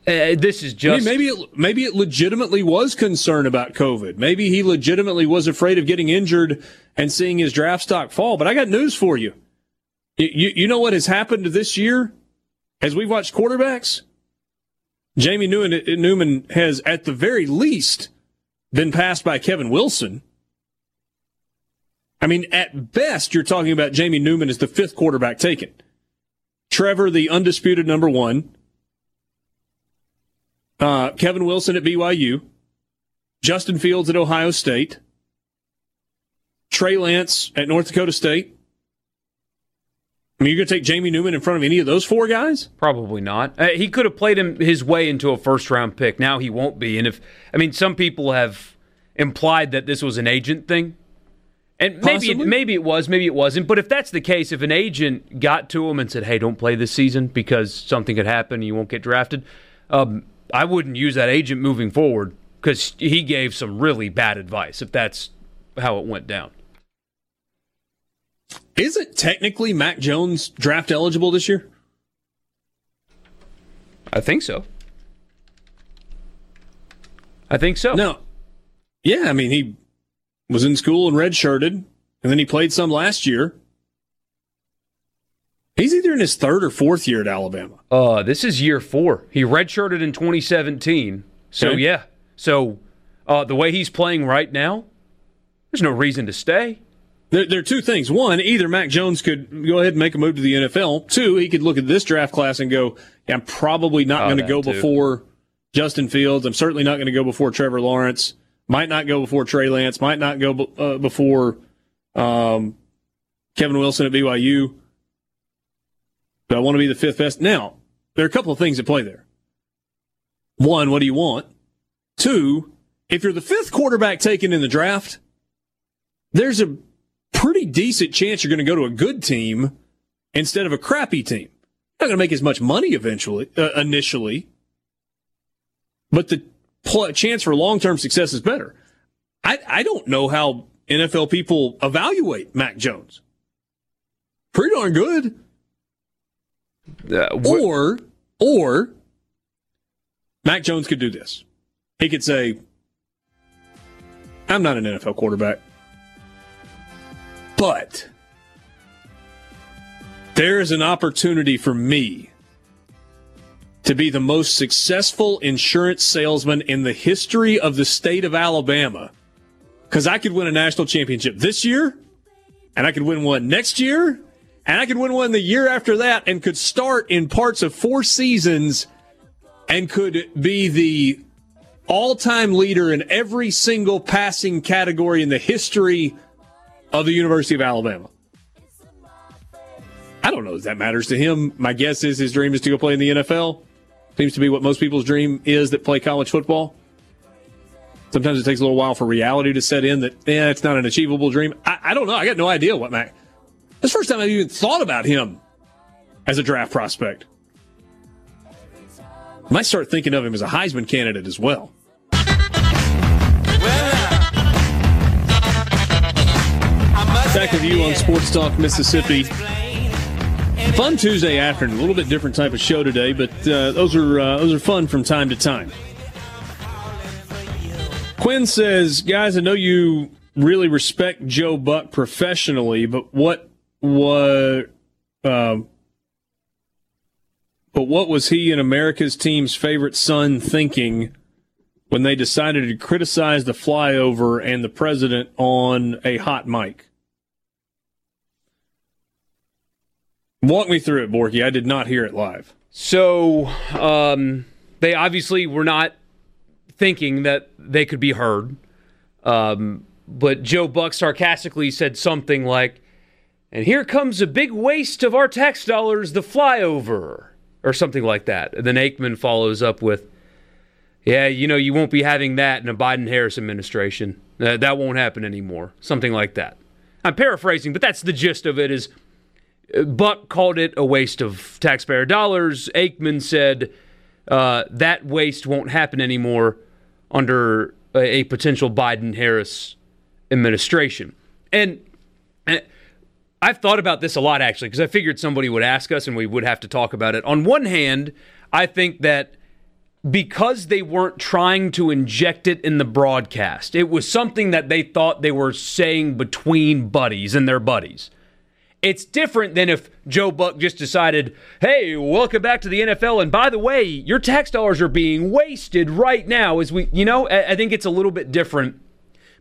Uh, this is just I mean, maybe it, maybe it legitimately was concern about COVID. Maybe he legitimately was afraid of getting injured and seeing his draft stock fall. But I got news for you. You, you know what has happened this year as we've watched quarterbacks? Jamie Newman, Newman has, at the very least, been passed by Kevin Wilson. I mean, at best, you're talking about Jamie Newman as the fifth quarterback taken. Trevor, the undisputed number one. Uh, Kevin Wilson at BYU, Justin Fields at Ohio State, Trey Lance at North Dakota State, I mean, you're going to take Jamie Newman in front of any of those four guys? Probably not. Uh, he could have played him his way into a first round pick. Now he won't be. And if I mean, some people have implied that this was an agent thing, and maybe it, maybe it was, maybe it wasn't. But if that's the case, if an agent got to him and said, "Hey, don't play this season because something could happen, and you won't get drafted," um, I wouldn't use that agent moving forward because he gave some really bad advice. If that's how it went down. Isn't technically Mac Jones draft eligible this year? I think so. I think so. No. Yeah, I mean, he was in school and redshirted, and then he played some last year. He's either in his third or fourth year at Alabama. Uh, this is year four. He redshirted in 2017. So, Okay. yeah. So, uh, the way he's playing right now, there's no reason to stay. There, there are two things. One, either Mac Jones could go ahead and make a move to the NFL. Two, he could look at this draft class and go, yeah, I'm probably not Oh, going to go too. before Justin Fields. I'm certainly not going to go before Trevor Lawrence. Might not go before Trey Lance. Might not go uh, before um, Kevin Wilson at BYU. But I want to be the fifth best. Now, there are a couple of things at play there. One, what do you want? Two, if you're the fifth quarterback taken in the draft, there's a pretty decent chance you're going to go to a good team instead of a crappy team. Not going to make as much money eventually, uh, initially, but the pl- chance for long term success is better. I, I don't know how NFL people evaluate Mac Jones. Pretty darn good. Uh, wh- Or, or Mac Jones could do this. He could say, I'm not an NFL quarterback, but there is an opportunity for me to be the most successful insurance salesman in the history of the state of Alabama because I could win a national championship this year, and I could win one next year, and I could win one the year after that, and could start in parts of four seasons and could be the all time leader in every single passing category in the history of the University of Alabama. I don't know if that matters to him. My guess is his dream is to go play in the NFL. Seems to be what most people's dream is that play college football. Sometimes it takes a little while for reality to set in that, yeah, it's not an achievable dream. I, I don't know. I got no idea what Mac. This the first time I've even thought about him as a draft prospect. I Might start thinking of him as a Heisman candidate as well. Back with you on Sports Talk Mississippi. Fun Tuesday afternoon. A little bit different type of show today, but uh, those are uh, those are fun from time to time. Quinn says, "Guys, I know you really respect Joe Buck professionally, but what what um, but what was he and America's team's favorite son thinking when they decided to criticize the flyover and the president on a hot mic?" Walk me through it, Borky. I did not hear it live. So um, they obviously were not thinking that they could be heard. Um, but Joe Buck sarcastically said something like, and here comes a big waste of our tax dollars, the flyover, or something like that. And then Aikman follows up with, yeah, you know, you won't be having that in a Biden Harris administration. Uh, that won't happen anymore. Something like that. I'm paraphrasing, but that's the gist of it is Buck called it a waste of taxpayer dollars. Aikman said uh, that waste won't happen anymore under a, a potential Biden Harris administration. And, and I've thought about this a lot actually because I figured somebody would ask us and we would have to talk about it. On one hand, I think that because they weren't trying to inject it in the broadcast, it was something that they thought they were saying between buddies and their buddies. It's different than if Joe Buck just decided, hey, welcome back to the NFL. And by the way, your tax dollars are being wasted right now. As we, you know, I think it's a little bit different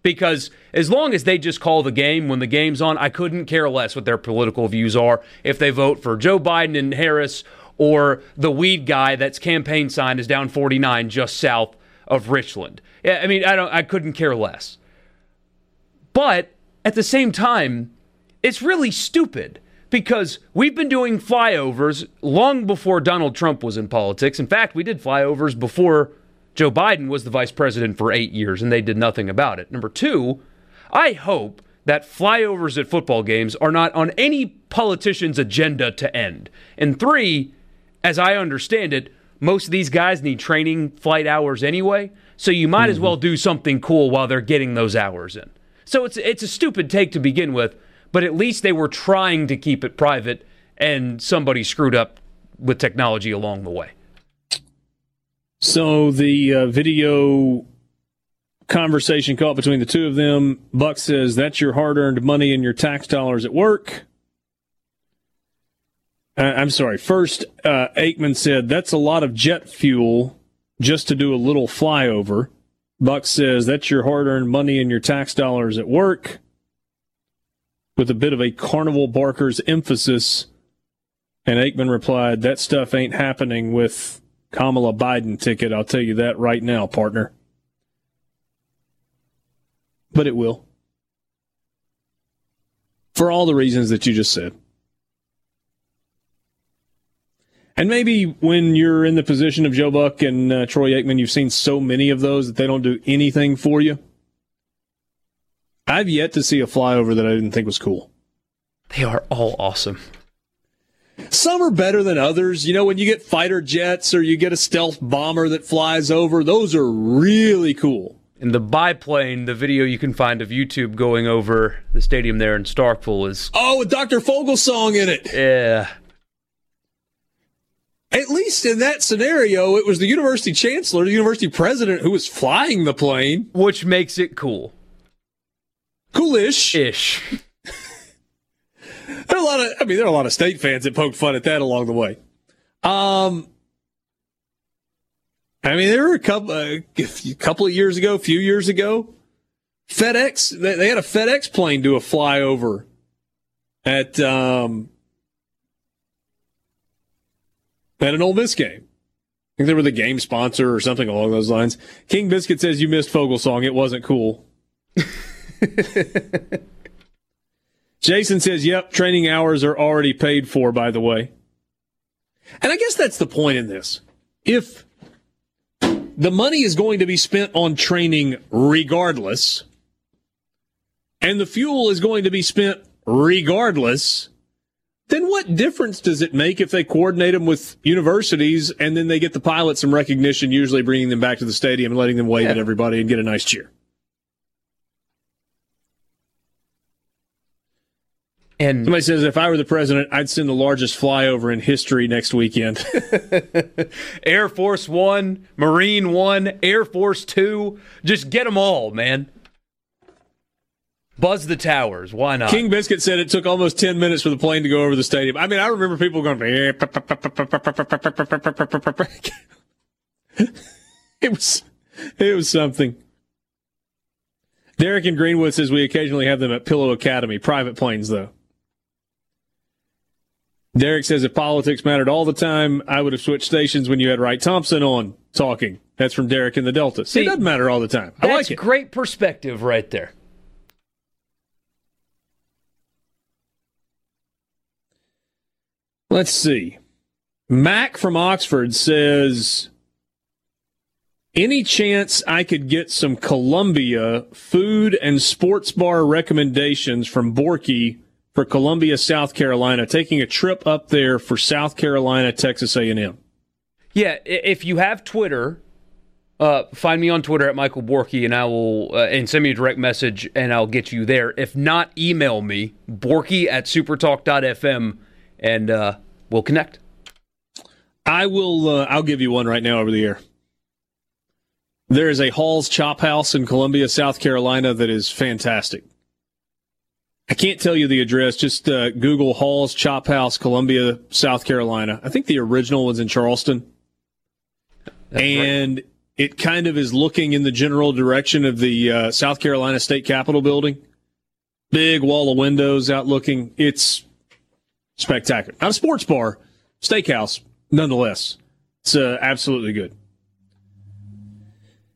because as long as they just call the game when the game's on, I couldn't care less what their political views are if they vote for Joe Biden and Harris or the weed guy that's campaign sign is down 49 just south of Richland. I mean, I don't I couldn't care less. But at the same time, it's really stupid because we've been doing flyovers long before Donald Trump was in politics. In fact, we did flyovers before Joe Biden was the vice president for eight years and they did nothing about it. Number two, I hope that flyovers at football games are not on any politician's agenda to end. And three, as I understand it, most of these guys need training flight hours anyway, so you might mm-hmm. as well do something cool while they're getting those hours in. So it's it's a stupid take to begin with, but at least they were trying to keep it private and somebody screwed up with technology along the way. So the uh, video conversation caught between the two of them. Buck says, That's your hard earned money and your tax dollars at work. Uh, I'm sorry. First, uh, Aikman said, That's a lot of jet fuel just to do a little flyover. Buck says, That's your hard earned money and your tax dollars at work. With a bit of a carnival barker's emphasis. And Aikman replied, That stuff ain't happening with Kamala Biden ticket. I'll tell you that right now, partner but it will. For all the reasons that you just said. And maybe when you're in the position of Joe Buck and uh, Troy Aikman, you've seen so many of those that they don't do anything for you. I've yet to see a flyover that I didn't think was cool. They are all awesome. Some are better than others. You know, when you get fighter jets or you get a stealth bomber that flies over, those are really cool And the biplane, the video you can find of YouTube going over the stadium there in Starkville is oh, with Dr. song in it. Yeah. At least in that scenario, it was the university chancellor, the university president, who was flying the plane, which makes it cool. Coolish. Ish. are a lot of, I mean, there are a lot of state fans that poke fun at that along the way. Um, I mean, there were a couple, uh, a couple of years ago, a few years ago, FedEx, they had a FedEx plane do a flyover at, um, at an Ole Miss game. I think they were the game sponsor or something along those lines. King Biscuit says you missed Fogel Song. It wasn't cool. Jason says, yep, training hours are already paid for, by the way. And I guess that's the point in this. If the money is going to be spent on training regardless, and the fuel is going to be spent regardless, then what difference does it make if they coordinate them with universities and then they get the pilots some recognition, usually bringing them back to the stadium and letting them wave yeah. at everybody and get a nice cheer? And somebody says if I were the president, I'd send the largest flyover in history next weekend. Air Force One, Marine One, Air Force Two, just get them all, man. Buzz the towers. Why not? King Biscuit said it took almost 10 minutes for the plane to go over the stadium. I mean, I remember people going, it was, it was something. Derek in Greenwood says we occasionally have them at Pillow Academy, private planes though. Derek says if politics mattered all the time, I would have switched stations when you had Wright Thompson on talking. That's from Derek in the Delta. See, it doesn't matter all the time. I like it. great perspective right there. Let's see. Mac from Oxford says, any chance I could get some Columbia food and sports bar recommendations from Borky for Columbia, South Carolina, taking a trip up there for South Carolina, Texas A&M. Yeah, if you have Twitter, uh, find me on Twitter at Michael Borky, and I will uh, and send me a direct message, and I'll get you there. If not, email me Borky at supertalk.fm, and uh, we'll connect. I will. Uh, I'll give you one right now over the air. There is a Hall's Chop House in Columbia, South Carolina, that is fantastic. I can't tell you the address. Just uh, Google Hall's Chop House, Columbia, South Carolina. I think the original was in Charleston. That's and right. it kind of is looking in the general direction of the uh, South Carolina State Capitol building. Big wall of windows out looking. It's spectacular. Not a sports bar, steakhouse, nonetheless. It's uh, absolutely good.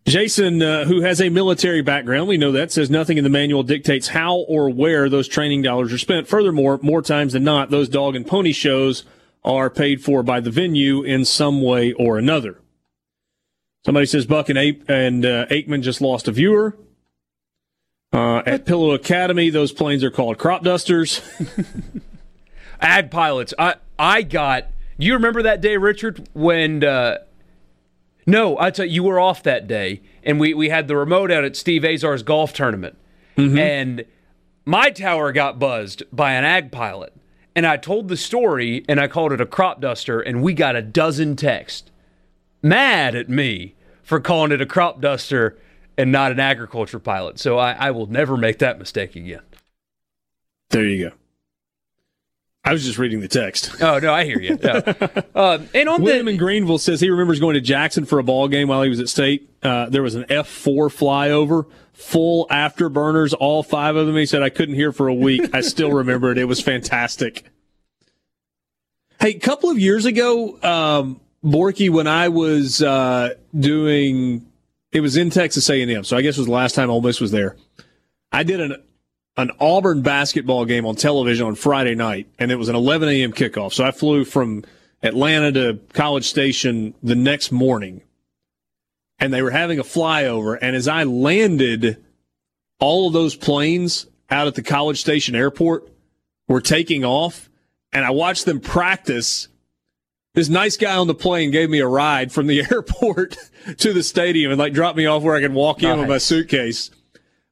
Jason, uh, who has a military background, we know that, says nothing in the manual dictates how or where those training dollars are spent. Furthermore, more times than not, those dog and pony shows are paid for by the venue in some way or another. Somebody says Buck and, Ape and uh, Aikman just lost a viewer. Uh, at Pillow Academy, those planes are called crop dusters. Ag pilots. I I got. You remember that day, Richard, when? Uh, no, I tell you, you were off that day, and we we had the remote out at Steve Azar's golf tournament, mm-hmm. and my tower got buzzed by an ag pilot, and I told the story, and I called it a crop duster, and we got a dozen texts mad at me for calling it a crop duster and not an agriculture pilot. So I, I will never make that mistake again. There you go. I was just reading the text. Oh no, I hear you. Uh, and on the. William the, in Greenville says he remembers going to Jackson for a ball game while he was at state. Uh, there was an F four flyover, full afterburners, all five of them. He said I couldn't hear for a week. I still remember it. It was fantastic. Hey, a couple of years ago, um, Borky, when I was uh, doing, it was in Texas A&M, so I guess it was the last time Ole Miss was there. I did an an Auburn basketball game on television on Friday night, and it was an 11 a.m. kickoff. So I flew from Atlanta to College Station the next morning, and they were having a flyover. And as I landed, all of those planes out at the College Station airport were taking off, and I watched them practice this nice guy on the plane gave me a ride from the airport to the stadium and like dropped me off where I could walk in with my suitcase.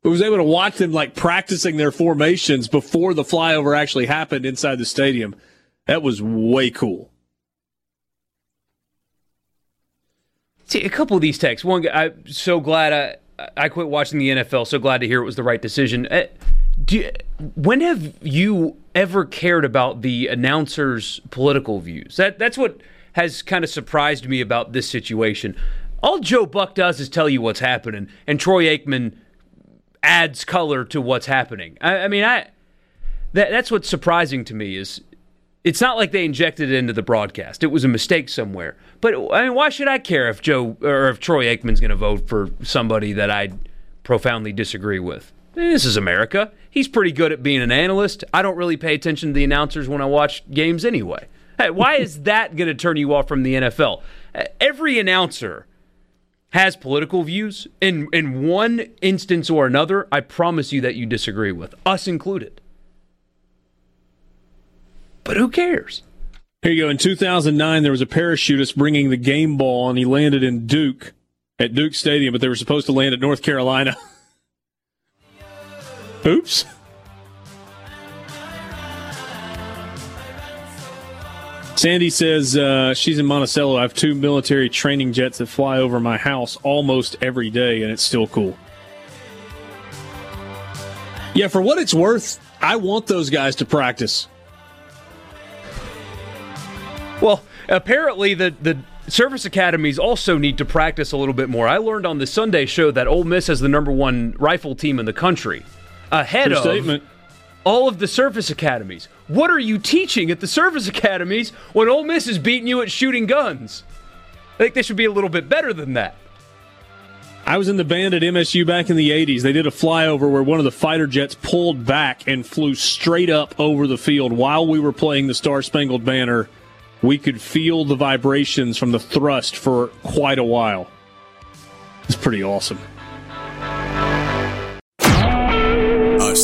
I was able to watch them like practicing their formations before the flyover actually happened inside the stadium. That was way cool. See, a couple of these texts. One, I'm so glad I I quit watching the NFL. So glad to hear it was the right decision. Uh, you, when have you ever cared about the announcers' political views? That that's what has kind of surprised me about this situation. All Joe Buck does is tell you what's happening, and Troy Aikman adds color to what's happening. I, I mean, I that that's what's surprising to me is it's not like they injected it into the broadcast. It was a mistake somewhere. But I mean, why should I care if Joe or if Troy Aikman's going to vote for somebody that I profoundly disagree with? This is America. He's pretty good at being an analyst. I don't really pay attention to the announcers when I watch games anyway. Hey, why is that going to turn you off from the NFL? Every announcer has political views in in one instance or another. I promise you that you disagree with us included. But who cares? Here you go. In 2009, there was a parachutist bringing the game ball, and he landed in Duke at Duke Stadium, but they were supposed to land at North Carolina. Oops. Sandy says uh, she's in Monticello. I have two military training jets that fly over my house almost every day, and it's still cool. Yeah, for what it's worth, I want those guys to practice. Well, apparently the the service academies also need to practice a little bit more. I learned on the Sunday show that Ole Miss has the number one rifle team in the country ahead True of statement. all of the service academies. What are you teaching at the service academies when Ole Miss is beating you at shooting guns? I think they should be a little bit better than that. I was in the band at MSU back in the 80s. They did a flyover where one of the fighter jets pulled back and flew straight up over the field while we were playing the Star Spangled Banner. We could feel the vibrations from the thrust for quite a while. It's pretty awesome.